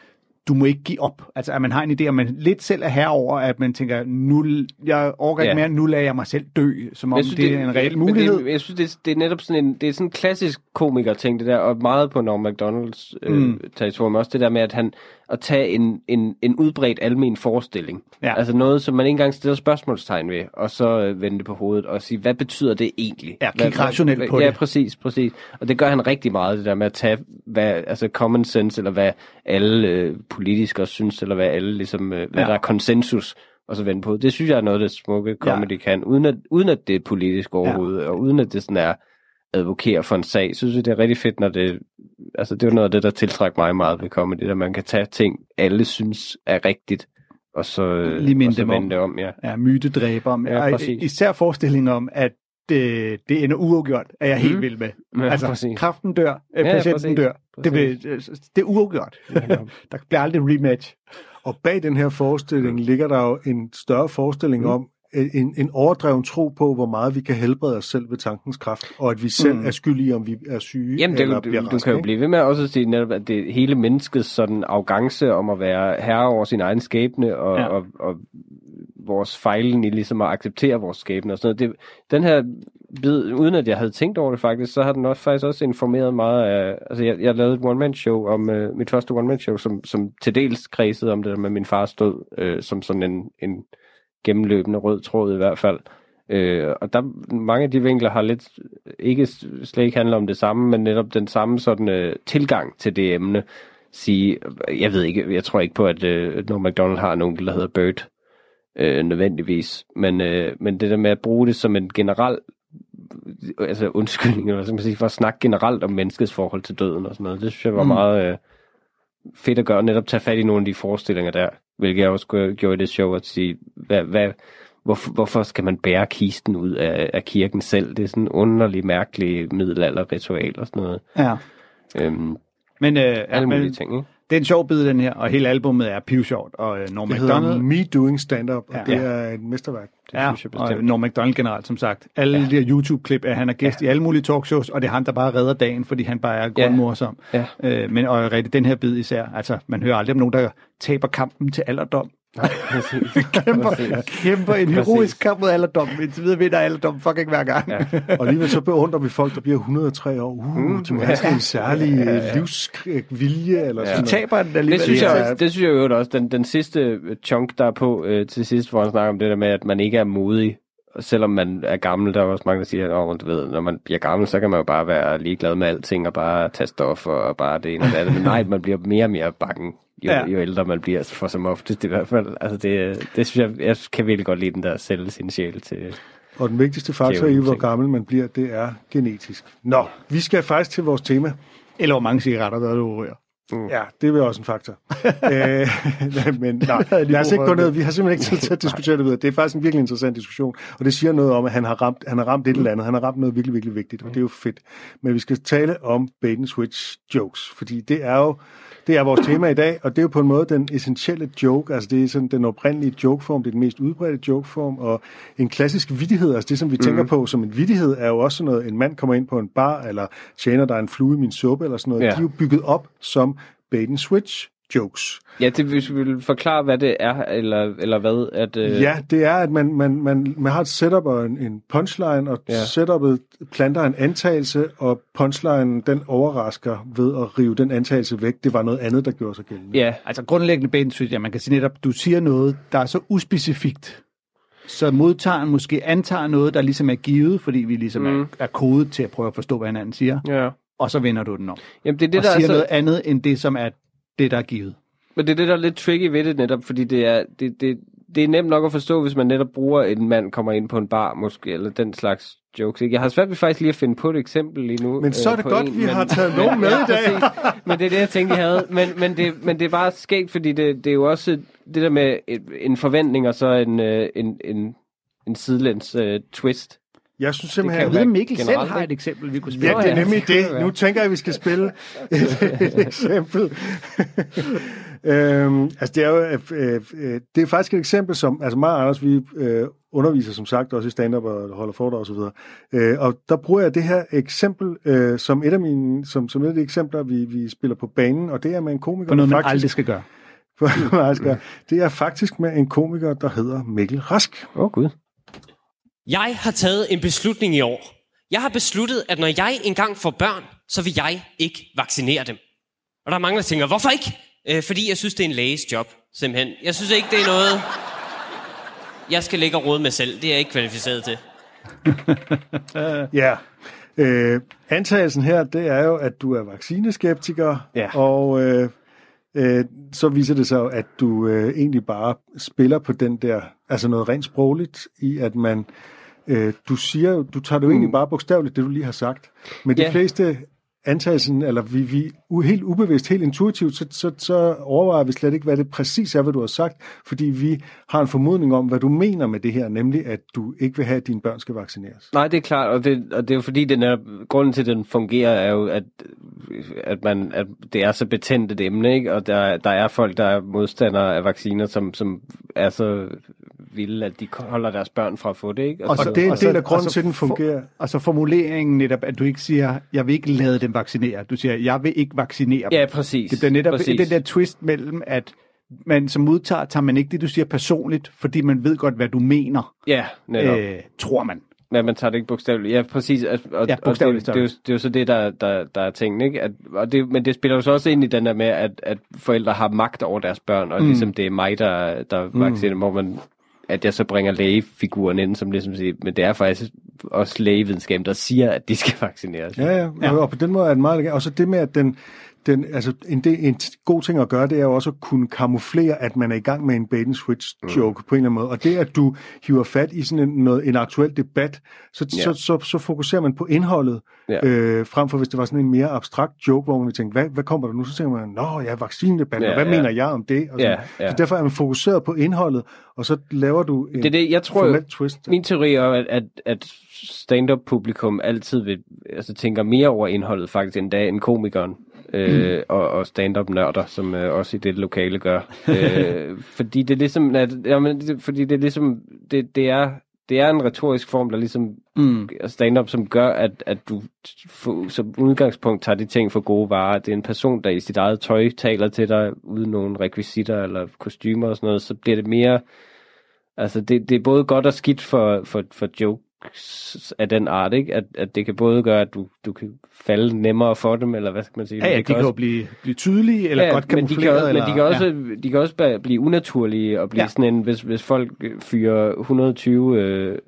du må ikke give op. Altså, at man har en idé, om man lidt selv er herover, at man tænker, nu, jeg overgår ikke Ja. mere, nu lader jeg mig selv dø, som om synes, det, er en reel mulighed. Det, jeg synes, det, er- det er netop sådan en, det er sådan en klassisk komiker-ting, det der, og meget på Norm MacDonalds øh, Mm. territorium, også det der med, at han at tage en, en, en udbredt almen forestilling. Ja. Altså noget, som man ikke engang stiller spørgsmålstegn ved, og så øh, vende det på hovedet og sige, hvad betyder det egentlig? Ja, kigge rationelt på ja, det. præcis, præcis. Og det gør han rigtig meget, det der med at tage, hvad, altså common sense, eller hvad alle øh, politikere synes, eller hvad alle ligesom, øh, hvad Ja. der er konsensus, og så vende på. Det synes jeg er noget, det smukke comedy ja. kan, uden at, uden at det er politisk overhovedet, ja. og uden at det sådan er advokere for en sag, synes jeg, det er rigtig fedt, når det, altså det er noget af det, der tiltrækker mig meget ved comedy, at man kan tage ting, alle synes er rigtigt, og så, Lige og så vende det om, ja. Ja, mytedræber. Ja, især forestillingen om, at det, det ender uafgjort, er jeg helt Mhm. vild med. Ja, altså, præcis. kraften dør, ja, Ja, patienten præcis. dør. Det, Præcis. bliver, det er uafgjort. der bliver aldrig rematch. Og bag den her forestilling ligger der jo en større forestilling Mm. om, en, en overdreven tro på, hvor meget vi kan helbrede os selv ved tankens kraft, og at vi selv Mm. er skyldige, om vi er syge Jamen, det, eller du, bliver du raske. kan jo blive ved med også at sige netop, at det hele menneskets sådan arrogance om at være herre over sin egen skæbne, og, Ja. og, og vores fejlen i ligesom at acceptere vores skæbne og sådan noget. Det, den her bid, uden at jeg havde tænkt over det faktisk, så har den også faktisk også informeret meget af, altså jeg, jeg lavede et one-man-show om, uh, mit første one-man-show, som, som til dels kredsede om det der med min fars død, øh, som sådan en, en gennemløbende rød tråd i hvert fald. Øh, og der mange af de vinkler har lidt ikke slet ikke handler om det samme, men netop den samme sådan øh, tilgang til det emne. Sige, jeg ved ikke, jeg tror ikke på, at øh, Norm MacDonald har en onkel, der hedder Bert, øh, nødvendigvis. Men, øh, men det der med at bruge det som en generel altså undskyldning, eller hvad skal man sige, for at snakke generelt om menneskets forhold til døden og sådan noget, det synes jeg var mm. meget øh, fedt at gøre, netop tage fat i nogle af de forestillinger der, hvilket jeg også gjorde- det show, at sige, hvad, hvad, hvorfor, hvorfor skal man bære kisten ud af, af kirken selv? Det er sådan en underlig, mærkelig middelalderritual og sådan noget. Ja. Øhm, Men, øh, ja, alle mulige men ting, ikke? Det er en sjov bid, den her, og hele albummet er pivsjovt. Og øh, Norm Det hedder MacDonald, Me Doing Stand-Up, og Ja. det er et mesterværk. ja, synes jeg og bestemt. Norm MacDonald generelt, som sagt. Alle ja. de der YouTube-klip, at han er gæst ja. i alle mulige talkshows, og det er han, der bare redder dagen, fordi han bare er grundmorsom. Ja. Øh, men og rigtig den her bid især, altså man hører aldrig om nogen, der taber kampen til alderdom. kæmper, kæmper en heroisk kamp mod alderdom. Indtil videre vinder alderdom fucking hver gang. Ja. Og alligevel så beundrer vi folk, der bliver 103 år. Uh, mm, de må have sådan en særlig ja. livsvilje eller Ja. sådan De noget. taber den alligevel. Det synes, jeg, Ja. også, det synes jeg jo også, den, den sidste chunk, der er på øh, til sidst, hvor han snakker om det der med, at man ikke er modig, selvom man er gammel, der er også mange, der siger, at du ved, når man bliver gammel, så kan man jo bare være ligeglad med alting, og bare tage stoffer, og bare det ene og det andet. Men nej, man bliver mere og mere bange, jo, Ja. jo ældre man bliver, for som oftest i hvert fald. Altså det, det synes jeg, jeg kan virkelig godt lide den der sælge sin sjæl til. Og den vigtigste faktor i, hvor gammel man bliver, det er genetisk. Nå, vi skal faktisk til vores tema. Eller hvor mange cigaretter, der du ryger. Ja, det er også en faktor. øh, men nej, lad os ikke gå ned. Vi har simpelthen ikke tid til at diskutere det videre. Det er faktisk en virkelig interessant diskussion, og det siger noget om, at han har ramt, han har ramt et eller andet. Han har ramt noget virkelig, virkelig vigtigt, og det er jo fedt. Men vi skal tale om bait and switch jokes, fordi det er jo det er vores tema i dag, og det er jo på en måde den essentielle joke, altså det er sådan den oprindelige jokeform, det er den mest udbredte jokeform, og en klassisk vittighed, altså det som vi mm. tænker på som en vittighed, er jo også sådan noget, en mand kommer ind på en bar, eller tjener der er en flue i min suppe, eller sådan noget. Ja. De er jo bygget op som bait and switch jokes. Ja, det hvis vi vil forklare, hvad det er, eller, eller hvad, at... Øh, Ja, det er, at man, man, man, man har et setup og en, en punchline, og ja. Setupet planter en antagelse, og punchline den overrasker ved at rive den antagelse væk. Det var noget andet, der gjorde sig gældende. ja, Altså grundlæggende and switch, ja, man kan sige netop, du siger noget, der er så uspecifikt, så modtageren måske antager noget, der ligesom er givet, fordi vi ligesom mm. er, er kodet til at prøve at forstå, hvad hinanden siger, ja. og så vender du den om. Jamen, det er det, og der siger er så... noget andet, end det, som er det, der er givet. Men det er det, der er lidt tricky ved det netop, fordi det er, det, det, det er nemt nok at forstå, hvis man netop bruger, at en mand kommer ind på en bar, måske, eller den slags jokes. Ikke? Jeg har svært ved faktisk lige at finde på et eksempel lige nu. Men så er øh, det på godt, en, vi har taget nogen med i dag. præcis. Men det er det, jeg tænkte, jeg havde. Men, men, det, men det er bare skægt, fordi det, det er jo også det der med et, en forventning, og så en, øh, en, en, en sidelæns uh, twist. Jeg synes Det kan simpelthen... Jeg om Mikkel selv har et eksempel, vi kunne spille. Ja, det er nemlig det. Nu tænker jeg, at vi skal spille et, et eksempel. øhm, altså, det er jo øh, øh, det er faktisk et eksempel, som... Altså, mig og Anders, vi øh, underviser som sagt også i stand-up og holder foredrag og så videre. Øh, og der bruger jeg det her eksempel øh, som et af mine, som, som et af de eksempler, vi, vi spiller på banen, og det er med en komiker, For noget, man faktisk, aldrig skal gøre. faktisk, det er faktisk med en komiker, der hedder Mikkel Rask. Åh, oh, gud. Jeg har taget en beslutning i år. Jeg har besluttet, at når jeg engang får børn, så vil jeg ikke vaccinere dem. Og der er mange, der tænker, hvorfor ikke? Øh, fordi jeg synes, det er en læges job, simpelthen. Jeg synes ikke, det er noget, jeg skal ligge og råde med selv. Det er jeg ikke kvalificeret til. Ja. Øh, antagelsen her, det er jo, at du er vaccineskeptiker, Ja. og øh, øh, så viser det sig at du øh, egentlig bare spiller på den der, altså noget rent sprogligt, i at man, øh, du siger du tager det jo egentlig bare bogstaveligt, det du lige har sagt. Men de Ja. fleste antagelsen, eller vi, vi u- helt ubevidst, helt intuitivt, så, så, så overvejer vi slet ikke, hvad det præcis er, hvad du har sagt, fordi vi har en formodning om, hvad du mener med det her, nemlig at du ikke vil have, at dine børn skal vaccineres. Nej, det er klart, og det, og det er jo fordi, den er, grunden til, at den fungerer, er jo, at, at, man, at det er så betændt et emne, ikke? og der, der er folk, der er modstandere af vacciner, som, som er så vilde, at de holder deres børn fra at få det. Ikke? Og så- det er en og del af grunden og til, at den for- fungerer. Altså formuleringen netop, at du ikke siger, jeg vil ikke lade dem vaccinere. Du siger, jeg vil ikke vaccinere Ja, dem. præcis. Det bliver netop præcis. den der twist mellem, at man som modtager, tager man ikke det, du siger personligt, fordi man ved godt, hvad du mener, Ja, netop. øh, tror man. Men man tager det ikke bogstaveligt. Ja, præcis. Og, og, Ja, og bogstaveligt, det, det, er jo, det er jo så det, der, der, der er ting, ikke? At, og det, men det spiller jo så også ind i den der med, at, at forældre har magt over deres børn, og mm. ligesom det er mig, der, der mm. vaccinerer, hvor man at jeg så bringer lægefiguren ind, som ligesom siger, men det er faktisk også lægevidenskab, der siger, at de skal vaccineres. Ja, ja, ja. Og på den måde er det meget. Og så det med, at den, den, altså en, det, en god ting at gøre, det er jo også at kunne kamuflere, at man er i gang med en bait and switch joke mm. på en eller anden måde. Og det, at du hiver fat i sådan en, noget, en aktuel debat, så, Ja. så, så, så fokuserer man på indholdet, Ja. øh, frem for hvis det var sådan en mere abstrakt joke, hvor man vil tænke, hvad, hvad kommer der nu? Så tænker man, nå, ja, vaccinedebat, Ja, og hvad ja. mener jeg om det? Og sådan. Ja, ja. Så derfor er man fokuseret på indholdet, og så laver du en Det er det, jeg tror formel twist. Min teori er, at, at, at stand-up-publikum altid vil, altså, tænker mere over indholdet faktisk end komikeren. Øh, Mm. og, og stand-up-nørder, som øh, også i det lokale gør. øh, fordi det er ligesom, at, jamen, det, fordi det er ligesom, det, det er det er en retorisk form, der ligesom Mm. stand-up, som gør, at, at du for, som udgangspunkt tager de ting for gode varer. Det er en person, der i sit eget tøj taler til dig, uden nogle rekvisitter eller kostymer og sådan noget, så bliver det mere... Altså, det, det er både godt og skidt for, for, for jokes af den art, ikke? At, at det kan både gøre, at du, du kan falde nemmere for dem, eller hvad skal man sige? Ja, ja, Det de kan jo blive, blive tydelige, eller godt men de kan, også, eller, men de kan også, Ja. ja. de kan også blive unaturlige og blive Ja. ja. sådan en, hvis, hvis folk øh, fyrer 120 øh,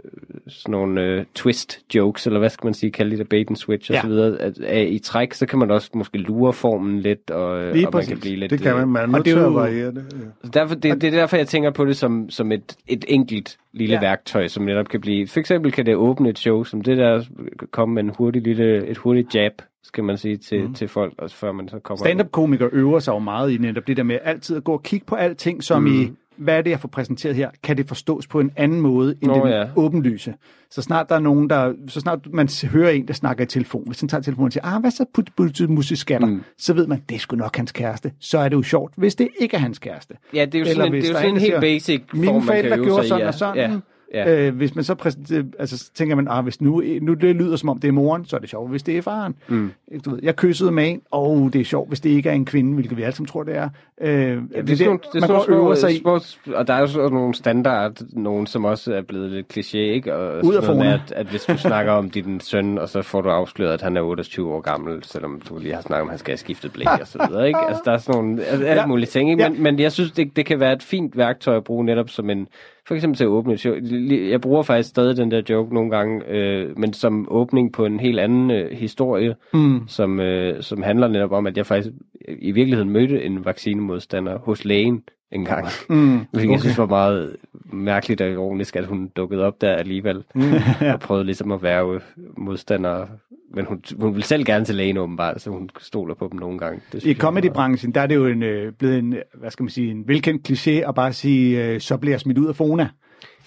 sådan nogle øh, twist jokes, eller hvad skal man sige, kalde det bait and switch og Ja. så videre, at, at, i træk, så kan man også måske lure formen lidt, og, øh, Lige og man kan blive lidt... Det kan man. Man er Og nødt til at variere det. Ja. Derfor, det, det er derfor, jeg tænker på det som, som et, et enkelt lille Ja. værktøj, som netop kan blive... For eksempel kan det åbne et show, som det der komme med en hurtig lille, et hurtigt jab, skal man sige, til, mm. til folk, og før man så kommer... Stand-up-komikere øver sig jo meget i netop det der med altid at gå og kigge på alting, som mm. i, hvad er det, jeg får præsenteret her? Kan det forstås på en anden måde end Nå, den ja. åbenlyse? Så snart der er nogen, der, så snart man hører en, der snakker i telefon, hvis han tager telefonen og siger, ah, hvad så put, put? Mm. Så ved man, det er sgu nok hans kæreste. Så er det jo sjovt, hvis det ikke er hans kæreste. Ja, det er jo Eller sådan det er jo sådan en helt basic Mine form, man forældre gjorde sådan i. og sådan. Ja, ja. Øh, hvis man så præsenterer, altså, så tænker man, ah, hvis nu, nu det lyder som om det er moren, så er det sjovt, hvis det er faren. Mm. Du ved, jeg kyssede med en, og det er sjovt, hvis det ikke er en kvinde, hvilket vi alle sammen tror, det er. Øh, ja, Ja, det er sådan, det man sådan øver nogle sig i. små, og der er jo sådan nogle standard, nogen som også er blevet lidt kliché, ikke? Og Ud af noget med, at, at hvis du snakker om din søn, og så får du afsløret, at han er 28 år gammel, selvom du lige har snakket om, at han skal have skiftet blæ og så videre, ikke? Altså, der er sådan nogle, altså, alt Ja. mulige ting, ikke? Ja. Men, men jeg synes, det, det kan være et fint værktøj at bruge netop som en, for eksempel til at åbne et show. Jeg bruger faktisk stadig den der joke nogle gange, øh, men som åbning på en helt anden øh, historie, Mm. som, øh, som handler netop om, at jeg faktisk i virkeligheden mødte en vaccinemodstander hos lægen en gang. Mm. Hvilket jeg synes var meget mærkeligt og ironisk, at hun dukkede op der alligevel. Mm. og prøvede ligesom at være modstander. Men hun, hun ville selv gerne til lægen åbenbart, så hun stoler på dem nogle gange. Det I comedybranchen, der er det jo en, øh, blevet en, hvad skal man sige, en velkendt kliché at bare sige, øh, så bliver jeg smidt ud af Fona.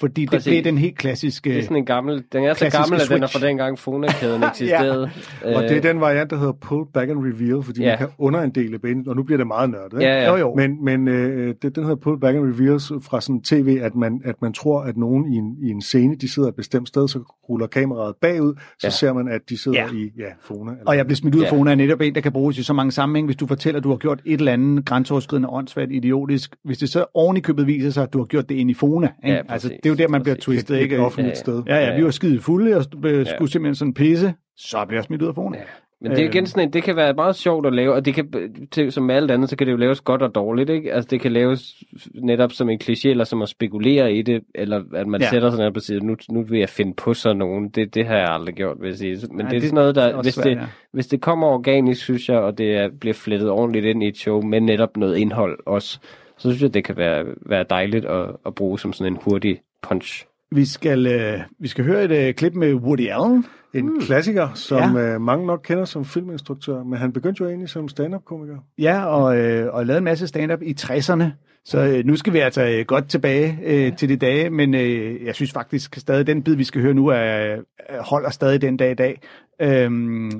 Fordi Præcis. det blev den helt klassiske... Det er sådan en gammel, den er så gammel, at den er switch. fra dengang Fona-kæden eksisterede. Og det er Øh, den variant, der hedder pull back and reveal, fordi Ja. man kan underinddele banen, og nu bliver det meget nørdet. ikke? Ja, ja. Jo, jo. Men, men øh, det, den hedder pull back and reveals fra sådan tv, at man, at man tror, at nogen i en, i en scene, de sidder et bestemt sted, så ruller kameraet bagud, så Ja. ser man, at de sidder Ja. i ja, Fona. Eller, Og jeg blev smidt ud af Ja. Fona er netop en, der kan bruges i så mange sammenhæng. Hvis du fortæller, at du har gjort et eller andet grænseoverskridende, åndssvagt, idiotisk. Hvis det så oven i købet viser sig, at du har gjort det ind i Fona. Ikke? Ja, præcis. altså, det jo der, man bliver Præcis. twistet. et, Ikke? et offentligt Ja, sted. Ja, ja, vi var skide fulde, og øh, Ja. skulle simpelthen sådan pisse. Så bliver jeg smidt ud af Fona. Ja. Men det er igen sådan en, det kan være meget sjovt at lave, og det kan, til, som med alt andet, så kan det jo laves godt og dårligt, ikke? Altså det kan laves netop som en kliché, eller som at spekulere i det, eller at man Ja. ja. sætter sig ned og siger, nu, nu vil jeg finde på sådan nogen. Det, det har jeg aldrig gjort, vil jeg sige. Men Nej, det er det sådan noget, er der, hvis, svært, det, ja. hvis det kommer organisk, synes jeg, og det er, bliver flettet ordentligt ind i et show, med netop noget indhold også, så synes jeg, det kan være, være dejligt at, at bruge som sådan en hurtig punch. Vi skal, øh, vi skal høre et øh, klip med Woody Allen. En mm. klassiker, som Ja. ja. øh, mange nok kender som filminstruktør, men han begyndte jo egentlig som stand-up-komiker. Ja, og, øh, og lavede en masse stand-up i 60'erne. Så øh, nu skal vi altså øh, godt tilbage øh, til de dage, men øh, jeg synes faktisk stadig, den bid, vi skal høre nu, er, er- holder stadig den dag i dag. Øhm,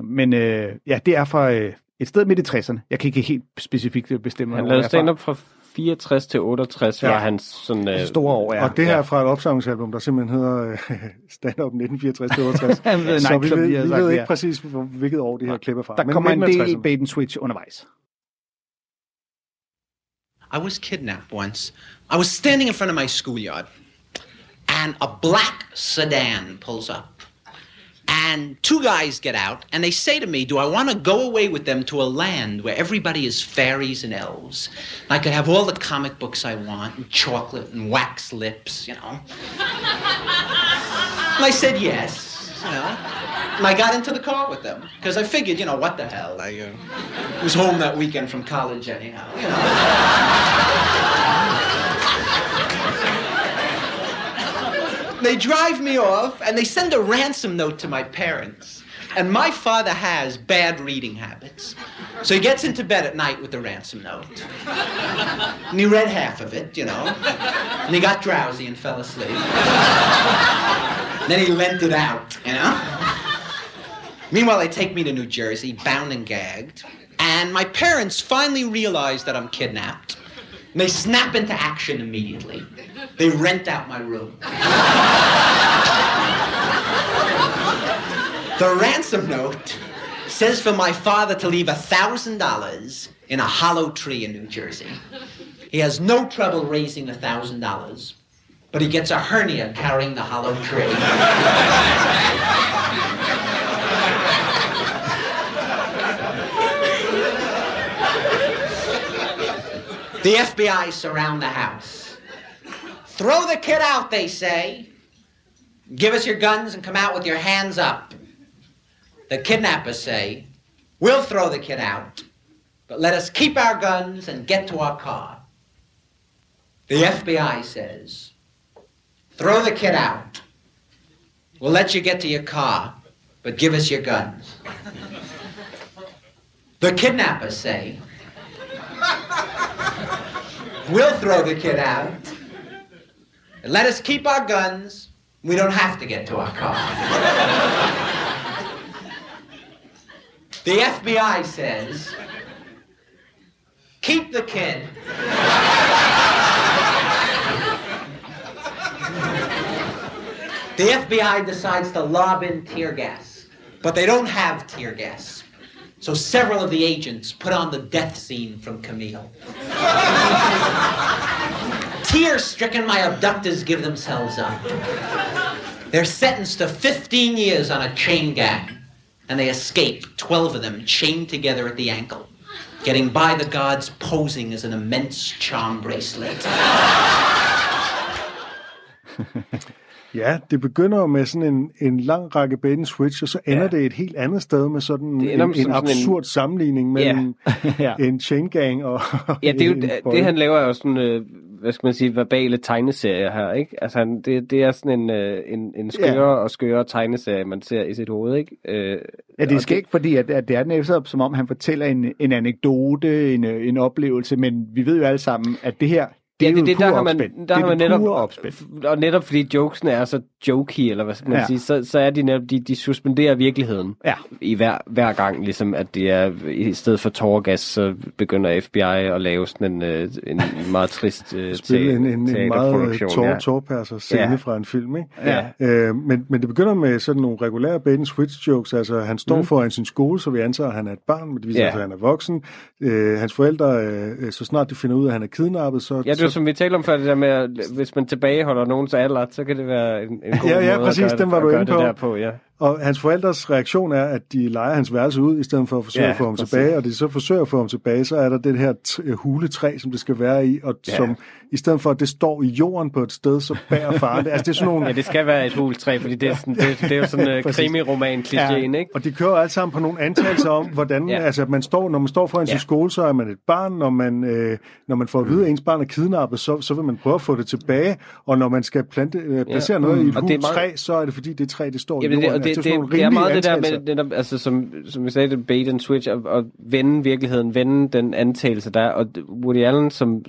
men øh, ja, det er fra øh, et sted midt i 60'erne. Jeg kan ikke helt specifikt bestemme, Han lavede er stand-up fra 64 til 68, Ja. var hans sådan... Øh, Store år, ja. Og det her Ja. er fra et opsamlingsalbum, der simpelthen hedder øh, Stand-up 1964-68. Han ved Så vi ved, vi sagt, ved ja. ikke præcis, hvilket år det her klip er fra. Der Men kommer en del 60'erne. bait and switch undervejs. I was kidnapped once. I was standing in front of my schoolyard, and a black sedan pulls up. And two guys get out, and they say to me, Do I want to go away with them to a land where everybody is fairies and elves? I could have all the comic books I want, and chocolate and wax lips, you know? And I said yes, you know? And I got into the car with them, because I figured, you know, what the hell? I uh, was home that weekend from college anyhow, you know? They drive me off and they send a ransom note to my parents. And my father has bad reading habits. So he gets into bed at night with the ransom note. And he read half of it, you know. And he got drowsy and fell asleep. And then he lent it out, you know? Meanwhile, they take me to New Jersey, bound and gagged. And my parents finally realize that I'm kidnapped. And they snap into action immediately. They rent out my room. the ransom note says for my father to leave $1,000 in a hollow tree in New Jersey. He has no trouble raising $1,000, but he gets a hernia carrying the hollow tree. The FBI surround the house. Throw the kid out, they say. Give us your guns and come out with your hands up. The kidnappers say, We'll throw the kid out, but let us keep our guns and get to our car. The FBI says, Throw the kid out. We'll let you get to your car, but give us your guns. The kidnappers say, We'll throw the kid out. And let us keep our guns. We don't have to get to our car. the FBI says, keep the kid. the FBI decides to lob in tear gas, but they don't have tear gas. So several of the agents put on the death scene from Camille. Tear stricken, my abductors give themselves up. They're sentenced to 15 years on a chain gang, and they escape, 12 of them chained together at the ankle, getting by the guards posing as an immense charm bracelet. Ja, det begynder jo med sådan en, en lang række bait and switch, og så ender ja. det et helt andet sted med sådan Det en, ender en, som sådan en- absurd sammenligning mellem Ja. en chain gang og Ja, det, er jo, en det, boy. han laver er jo sådan, øh, hvad skal man sige, verbale tegneserier her, ikke? Altså, han, det, det er sådan en, øh, en, en skøre og skøre tegneserie, man ser i sit hoved, ikke? Øh, Ja, det skal ikke, fordi at, at det er netop som om, han fortæller en, en anekdote, en, øh, en oplevelse, men vi ved jo alle sammen, at det her, det Ja, er det, jo det, pur der har man, opspænd. der det har man det netop, og netop fordi jokesene er så jokey, eller hvad skal man Ja. ja. sige, så, så er de netop, de, de suspenderer virkeligheden Ja. i hver, hver gang, ligesom at det er, i stedet for tårgas, så begynder FBI at lave sådan en, øh, en meget trist øh, spille en, en, en meget tår, ja. tårpasser scene Ja. fra en film, ikke? Ja. Øh, men, men det begynder med sådan nogle regulære bait and switch jokes, altså han står mm. foran sin skole, så vi antager, at han er et barn, men det viser Ja. at han er voksen. Øh, hans forældre, øh, så snart de finder ud af, at han er kidnappet, så... Ja, det som vi talte om før, det der med, at hvis man tilbageholder nogens alder, så kan det være en, en god Ja, ja, måde præcis, at gøre, den var at du gøre inde det på. der på. Ja. Og hans forældres reaktion er, at de leger hans værelse ud, i stedet for at forsøge Ja, at få ham præcis. tilbage. Og de så forsøger at få ham tilbage, så er der det her t- huletræ, som det skal være i, og Ja. som i stedet for, at det står i jorden på et sted, så bærer faren det. Altså, det er sådan nogle... ja, det skal være et hultræ, fordi det er, sådan, det, det er jo sådan en uh, Præcis. krimi-roman klichéen, ikke? Og de kører alt sammen på nogle antagelser om, hvordan, ja. Ja. altså, man står, når man står foran ja. sin Ja. skole, så er man et barn. Når man, øh, når man får at vide, at ens barn er kidnappet, så, så vil man prøve at få det tilbage. Og når man skal plante, øh, placere Ja. noget i et Og det er hult meget- træ, så er det fordi, det træ, det står i Jamen, det, jorden. og det, Det, det, er meget rimelige det der antagelser. med, netop, altså, som, som vi sagde, det bait and switch, og, og vende virkeligheden, vende den antagelse der. Og Woody Allen, som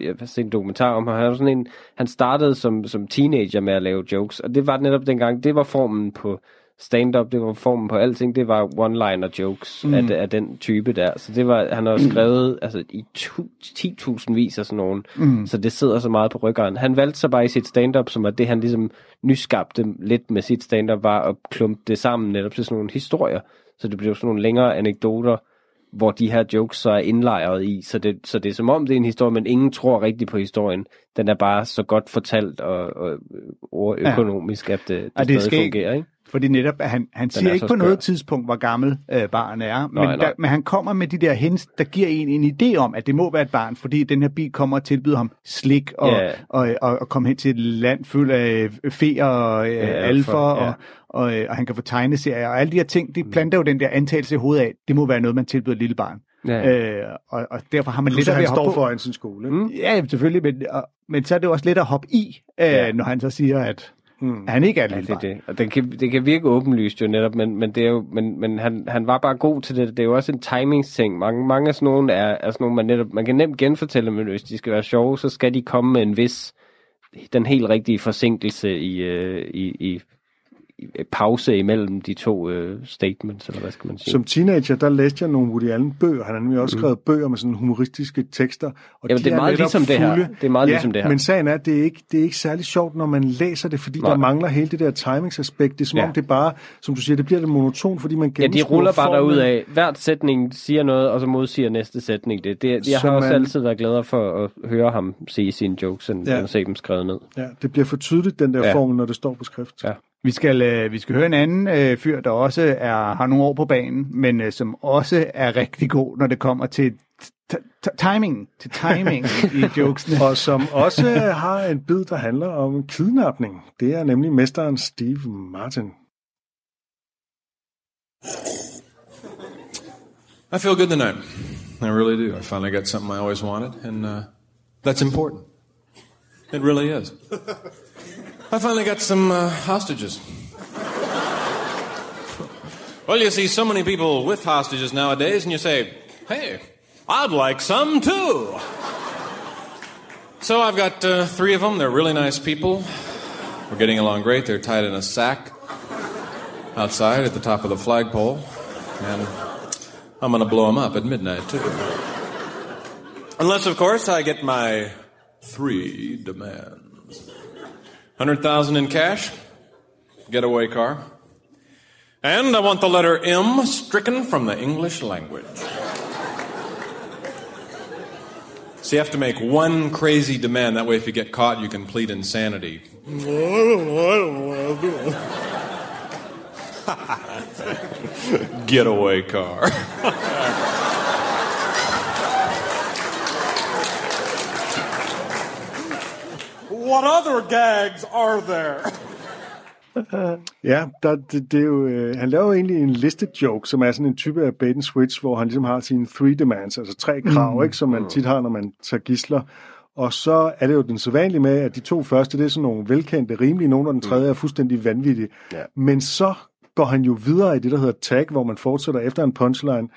jeg har set en dokumentar om, han, er sådan en, han startede som, som teenager med at lave jokes, og det var netop dengang, det var formen på stand-up, det var formen på alting, det var one-liner jokes mm. af, af den type der. Så det var, han har jo skrevet altså, i tu, 10.000 vis af sådan nogen, mm. så det sidder så meget på ryggeren. Han valgte så bare i sit stand-up, som er det, han ligesom nyskabte lidt med sit stand-up, var at klumpe det sammen netop til sådan nogle historier. Så det blev sådan nogle længere anekdoter, hvor de her jokes så er indlejret i. Så det, så det er som om, det er en historie, men ingen tror rigtigt på historien. Den er bare så godt fortalt og, og ordøkonomisk, at det, det, Og det stadig skal fungerer. Ikke? Fordi netop, at han, han siger er ikke på skør. noget tidspunkt, hvor gammel øh, barnet er, men, Nej, nej. Der, men han kommer med de der hints, der giver en en idé om, at det må være et barn, fordi den her bil kommer og tilbyder ham slik og, Ja. og, og, og komme hen til et land fyldt af feer og øh, Ja, alfer, alfer, ja. og, og, øh, og han kan få tegneserier, og alle de her ting, de planter jo den der antagelse i hovedet af, det må være noget, man tilbyder et lille barn. Ja. Øh, og, og derfor har man Plus, lidt at han står foran sin skole. Mm. Ja, selvfølgelig, men, og, men så er det jo også lidt at hoppe i, øh, Ja. når han så siger, at Mm. han ikke er Ja, det er det. Og det kan, det kan virke åbenlyst jo netop, men, men, det er jo, men, men han, han var bare god til det. Det er jo også en timingsting. Mange, mange af sådan nogle er, er sådan nogle, man, netop, man kan nemt genfortælle, men hvis de skal være sjove, så skal de komme med en vis, den helt rigtige forsinkelse i, øh, i, i pause imellem de to øh, statements, eller hvad skal man sige. Som teenager, der læste jeg nogle Woody Allen bøger. Han har nemlig også skrevet bøger med sådan humoristiske tekster. Og Mm. Jamen, de det er meget netop ligesom det her. Det er meget ja, ligesom det her. men sagen er, at det er ikke, det er ikke særlig sjovt, når man læser det, fordi Nej. der mangler hele det der timingsaspekt. Det er som Ja. om, det bare, som du siger, det bliver det monoton, fordi man Ja, de ruller bare derud af. Hvert sætning siger noget, og så modsiger næste sætning det. det jeg Så har også man- altid været gladere for at høre ham sige sine jokes, end, Ja. at se dem skrevet ned. Ja, det bliver for tydeligt, den der. Ja. formel, når det står på skrift. Ja. Vi skal, øh, vi skal høre en anden øh, fyr, der også er, har nogle år på banen, men øh, som også er rigtig god, når det kommer til t- t- timing, til timing i jokesene. Og som også har en bid, der handler om kidnapning. Det er nemlig mesteren Steve Martin. I feel good tonight. I really do. I finally got something I always wanted, and uh, that's important. It really is. I finally got some uh, hostages. well, you see so many people with hostages nowadays, and you say, hey, I'd like some too. So I've got uh, three of them. They're really nice people. We're getting along great. They're tied in a sack outside at the top of the flagpole, and I'm going to blow them up at midnight, too. Unless, of course, I get my three demands 100000 in cash, getaway car, and I want the letter M stricken from the English language. So you have to make one crazy demand. That way, if you get caught, you can plead insanity. Getaway car. What other gags are there? Ja, der, det, det er jo, øh, han laver jo egentlig en listed joke, som er sådan en type af bait and switch, hvor han ligesom har sine three demands, altså tre krav, mm. ikke, som man tit har, når man tager gisler. Og så er det jo den sædvanlige med, at de to første, det er sådan nogle velkendte, rimelige nogen, og den tredje er fuldstændig vanvittig. Ja. Men så går han jo videre i det, der hedder tag, hvor man fortsætter efter en punchline,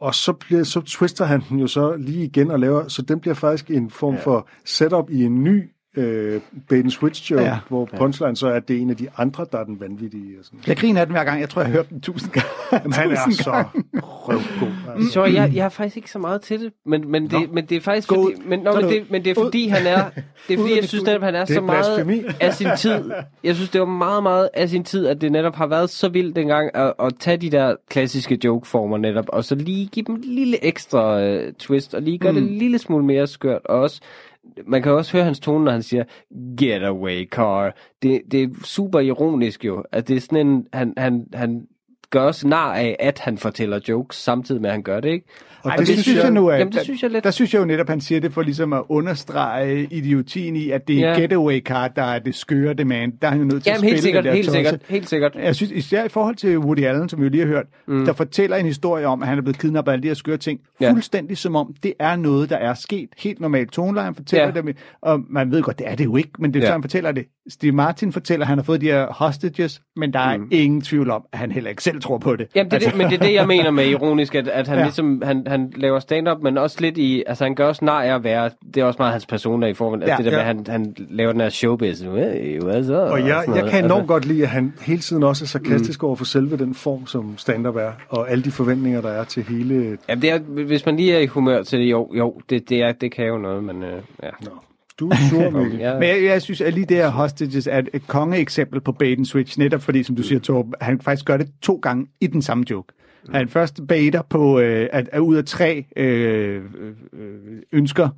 og så, bliver, så twister han den jo så lige igen og laver, så den bliver faktisk en form ja. for setup i en ny øh, and switch joke, ja. Hvor punchline så er, at det er en af de andre, der er den vanvittige. Og sådan. Jeg griner af den hver gang. Jeg tror, jeg har hørt den tusind gange. Jamen, han er Tusind så gange. røvgod. Altså. Så jeg, jeg har faktisk ikke så meget til det, men, men, det, men det er faktisk Gå fordi, men, nå, men, det, men det er fordi, han er, det er fordi, jeg synes netop, han er, er så meget blasfemi. af sin tid. Jeg synes, det var meget, meget af sin tid, at det netop har været så vildt dengang at, at tage de der klassiske jokeformer netop, og så lige give dem en lille ekstra øh, twist, og lige gøre mm. det en lille smule mere skørt, og også man kan også høre hans tone, når han siger, getaway car. Det, det er super ironisk jo, at det er sådan en, han, han, han gør os nar af, at han fortæller jokes, samtidig med, at han gør det, ikke? Ej, det, det, synes jeg nu, at, Jamen, det synes jeg lidt. Der, der synes jeg jo netop, han siger det for ligesom at understrege idiotien i, at det er Ja. getaway card, der er det skøre demand. Der er han jo nødt til Jamen, at helt spille sikkert, den der helt tosse. sikkert, helt sikkert. Jeg synes, især i forhold til Woody Allen, som vi jo lige har hørt, mm. der fortæller en historie om, at han er blevet kidnappet af alle de her skøre ting, Ja. fuldstændig som om, det er noget, der er sket. Helt normalt toneleje, han fortæller Ja. dem, og man ved godt, det er det jo ikke, men det er Ja. så, han fortæller det. Steve Martin fortæller, at han har fået de her hostages, men der er mm. ingen tvivl om, at han heller ikke selv tror på det. Jamen, det, er det, men det er det, jeg mener med ironisk, at, at han ja. ligesom, han, han laver stand-up, men også lidt i, altså han gør også nar af at være, det er også meget hans persona i formen, at Ja, det der ja. med, at han, han laver den her showbiz, hey, hvad så? Og jeg, sådan jeg kan enormt altså, godt lide, at han hele tiden også er sarkastisk mm. over for selve den form, som stand-up er, og alle de forventninger, der er til hele... Jamen, det er, hvis man lige er i humør til det, jo, jo det, det, er, det kan jo noget, men øh, ja. Nå, du er sur, Mikkel. ja. Men jeg, jeg synes, at lige det her hostages er et, et kongeeksempel på bait and switch, netop fordi, som du siger, Torben, han faktisk gør det to gange i den samme joke. Han først baiter på, øh, at, at ud af tre øh, øh, ønsker,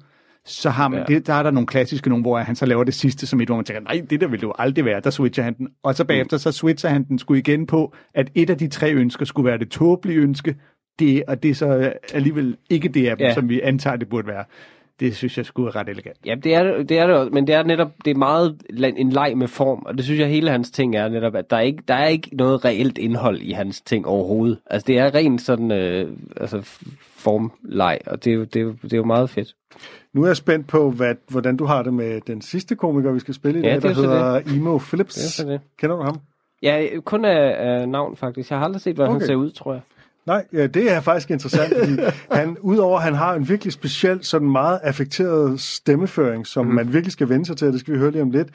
så har man, ja. Det, der er der nogle klassiske nogle, hvor han så laver det sidste som et, hvor man tænker, nej, det der vil det jo aldrig være, der switcher han den. Og så bagefter, så switcher han den sgu igen på, at et af de tre ønsker skulle være det tåbelige ønske, det, og det er så alligevel ikke det af dem, Ja. som vi antager, det burde være. Det synes jeg skulle ret elegant. Ja, det er det, det er det også, men det er netop, det er meget en leg med form, og det synes jeg hele hans ting er netop, at der er ikke, der er ikke noget reelt indhold i hans ting overhovedet. Altså det er rent sådan, øh, altså formleg, og det er, jo, det, er det er jo meget fedt. Nu er jeg spændt på, hvad, hvordan du har det med den sidste komiker, vi skal spille i Ja, dag, det der er hedder Emo Phillips. Det er det. Kender du ham? Ja, kun af, af navn faktisk. Jeg har aldrig set, hvordan okay. Okay. han ser ud, tror jeg. Nej, ja, det er faktisk interessant, fordi han, udover at han har en virkelig speciel, sådan meget affekteret stemmeføring, som mm. man virkelig skal vende sig til, og det skal vi høre lige om lidt.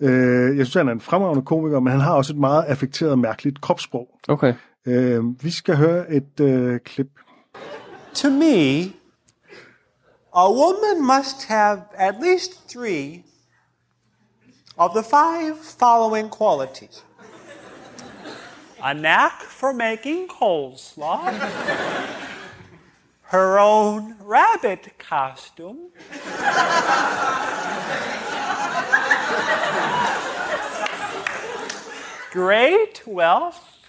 Øh, jeg synes, han er en fremragende komiker, men han har også et meget affekteret, mærkeligt kropssprog. Okay. Øh, vi skal høre et øh, klip. To me, a woman must have at least three of the five following qualities a knack for making coleslaw, her own rabbit costume, great wealth,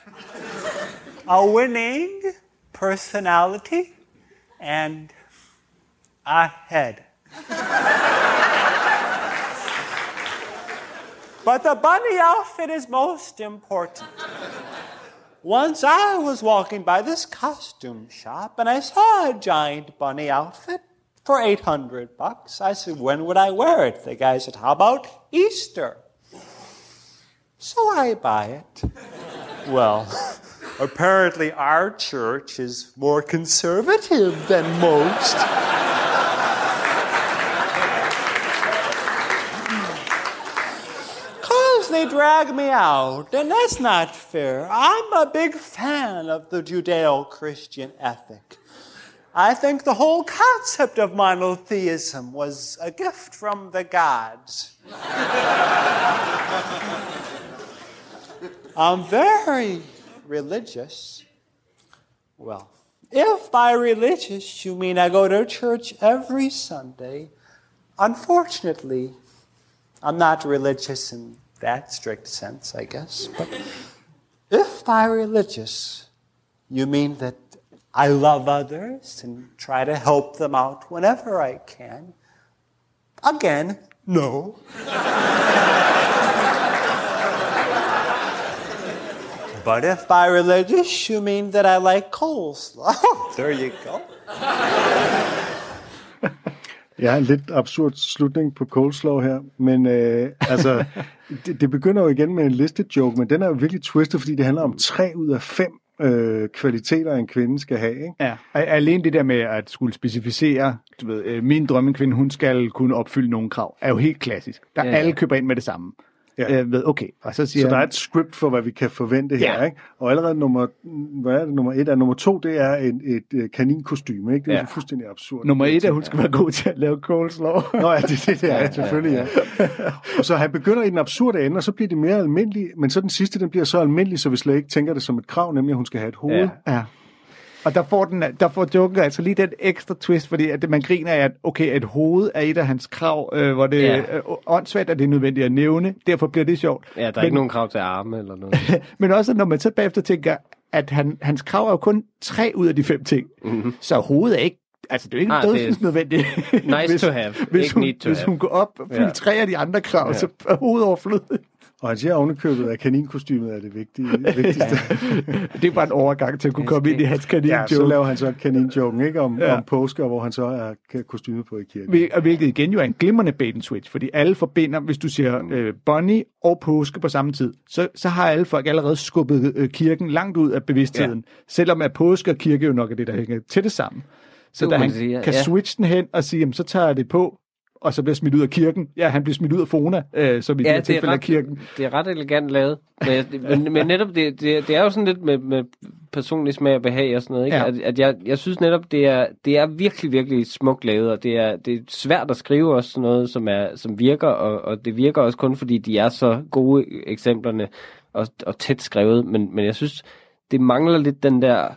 a winning personality, and a head. But the bunny outfit is most important. Once I was walking by this costume shop and I saw a giant bunny outfit for 800 bucks. I said, when would I wear it? The guy said, how about Easter? So I buy it. well, apparently our church is more conservative than most. They drag me out, and that's not fair. I'm a big fan of the Judeo Christian ethic. I think the whole concept of monotheism was a gift from the gods. I'm very religious. Well, if by religious you mean I go to church every Sunday, unfortunately, I'm not religious in that strict sense, I guess. But if by religious you mean that I love others and try to help them out whenever I can, again, no. But if by religious you mean that I like coleslaw, there you go. Ja, en lidt absurd slutning på Coleslaw her, men øh, altså, det, det begynder jo igen med en listet joke, men den er jo virkelig twistet, fordi det handler om tre ud af fem øh, kvaliteter, en kvinde skal have. Ikke? Ja, alene det der med at skulle specificere, du ved, øh, min drømmekvinde, hun skal kunne opfylde nogle krav, er jo helt klassisk. Der ja, ja. alle køber ind med det samme. Ja. Ja. Øh, ved, okay, og så siger Så der er et script for, hvad vi kan forvente her, Ja. ikke? Og allerede nummer, hvad er det, nummer et er, nummer to, det er et, et, et kaninkostyme, ikke? Det er Ja. ja. fuldstændig absurd. Nummer et er, hun skal være god til at lave coleslaw. Nå ja, det, det, det er ja, selvfølgelig, ja. Og så han begynder i den absurde ende, og så bliver det mere almindeligt, men så den sidste, den bliver så almindelig, så vi slet ikke tænker det som et krav, nemlig at hun skal have et hoved. Ja. ja. Og der får, den, der får joken altså lige den ekstra twist, fordi at man griner af, at okay, et hoved er et af hans krav, øh, hvor det Ja. er øh, åndssvagt, at det er nødvendigt at nævne. Derfor bliver det sjovt. Ja, der er men, ikke nogen krav til arme eller noget. Men også, når man så bagefter tænker, at han, hans krav er jo kun tre ud af de fem ting. Mm-hmm. Så hovedet er ikke Altså, det er jo ikke Ah, er dødsens nødvendigt. nice to have, Hvis ikke hun, need to hvis have. hun går op og fylder Ja. tre af de andre krav, Ja. så er hovedet overflødigt. Og han siger ovenikøbet, at kaninkostymet er det vigtige, vigtigste. det er bare en overgang til at kunne komme ind i hans kanin Ja, så laver han så kaninjoken, ikke? Om, Ja. ja. om påske, hvor han så er kostymet på i kirken. Og hvilket igen jo er en glimrende bait and switch, fordi alle forbinder, hvis du siger øh, Bonnie og påske på samme tid, så, så har alle folk allerede skubbet øh, kirken langt ud af bevidstheden, ja. selvom at påske og kirke jo nok er det, der hænger til det sammen. Så da han man sige, ja. kan Ja. switche den hen og sige, jamen, så tager jeg det på, og så bliver smidt ud af kirken. Ja, han bliver smidt ud af Fona, øh, som i ja, det her tilfælde af kirken. det er ret elegant lavet. Men, men, men netop, det, det, det er jo sådan lidt med, med personlig smag og behag og sådan noget. Ikke? Ja. At, at jeg, jeg synes netop, det er, det er virkelig, virkelig smukt lavet, og det er, det er svært at skrive også sådan noget, som, er, som virker, og, og det virker også kun, fordi de er så gode eksemplerne og, og tæt skrevet. Men, men jeg synes, det mangler lidt den der,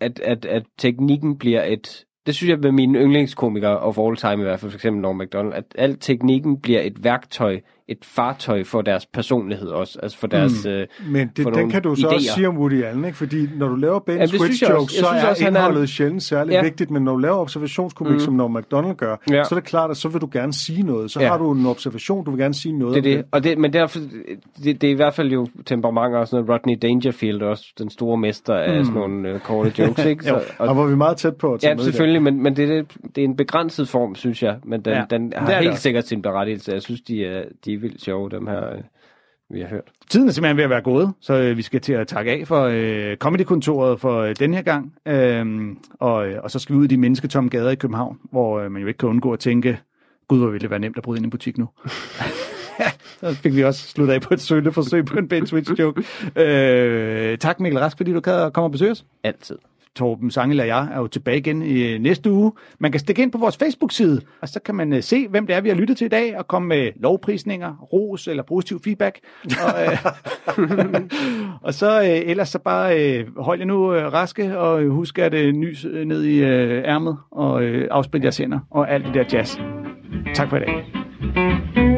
at, at, at teknikken bliver et... Det synes jeg med mine yndlingskomikere of all time i hvert fald, for eksempel Norm MacDonald, at al teknikken bliver et værktøj, et fartøj for deres personlighed også, altså for deres... Mm. Øh, Men det, for den kan du så idéer. også sige om Woody Allen, ikke? fordi når du laver Ben det Switch også. jokes, så er også, han er- indholdet sjældent særlig Ja. vigtigt, men når du laver observationskomik, Mhm. som Norm MacDonald gør, Ja. så er det klart, at så vil du gerne sige noget. Så Ja. har du en observation, du vil gerne sige noget Det er det. Og det, men derfor, det, det er i hvert fald jo temperament og sådan noget. Rodney Dangerfield, også den store mester af Mm. sådan nogle øh, korte jokes, ikke? Jo, og hvor vi meget tæt på at tage Ja, selvfølgelig, men, men det, er, det er en begrænset form, synes jeg. Men den, Ja, den det har det helt sikkert sin berettigelse. Jeg synes, de er, de er vildt sjove, dem her. øh, vi har hørt. Tiden er simpelthen ved at være gået, så øh, vi skal til at takke af for øh, Comedy-kontoret for øh, den her gang. Øhm, og, øh, og så skal vi ud i de mennesketomme gader i København, hvor øh, man jo ikke kan undgå at tænke, gud, hvor ville det være nemt at bryde ind i en butik nu. så fik vi også sluttet af på et sølle forsøg på en Ben Switch joke. Øh, tak Mikkel Rask, fordi du kan komme og besøge os. Altid. Torben Sangel og jeg er jo tilbage igen i næste uge. Man kan stikke ind på vores Facebook-side, og så kan man uh, se, hvem det er, vi har lyttet til i dag, og komme med lovprisninger, ros eller positiv feedback. og, uh, og så uh, ellers så bare hold jer nu raske, og husk at uh, nys ned i ærmet, og afspil jeres hænder, og alt det der jazz. Tak for i dag.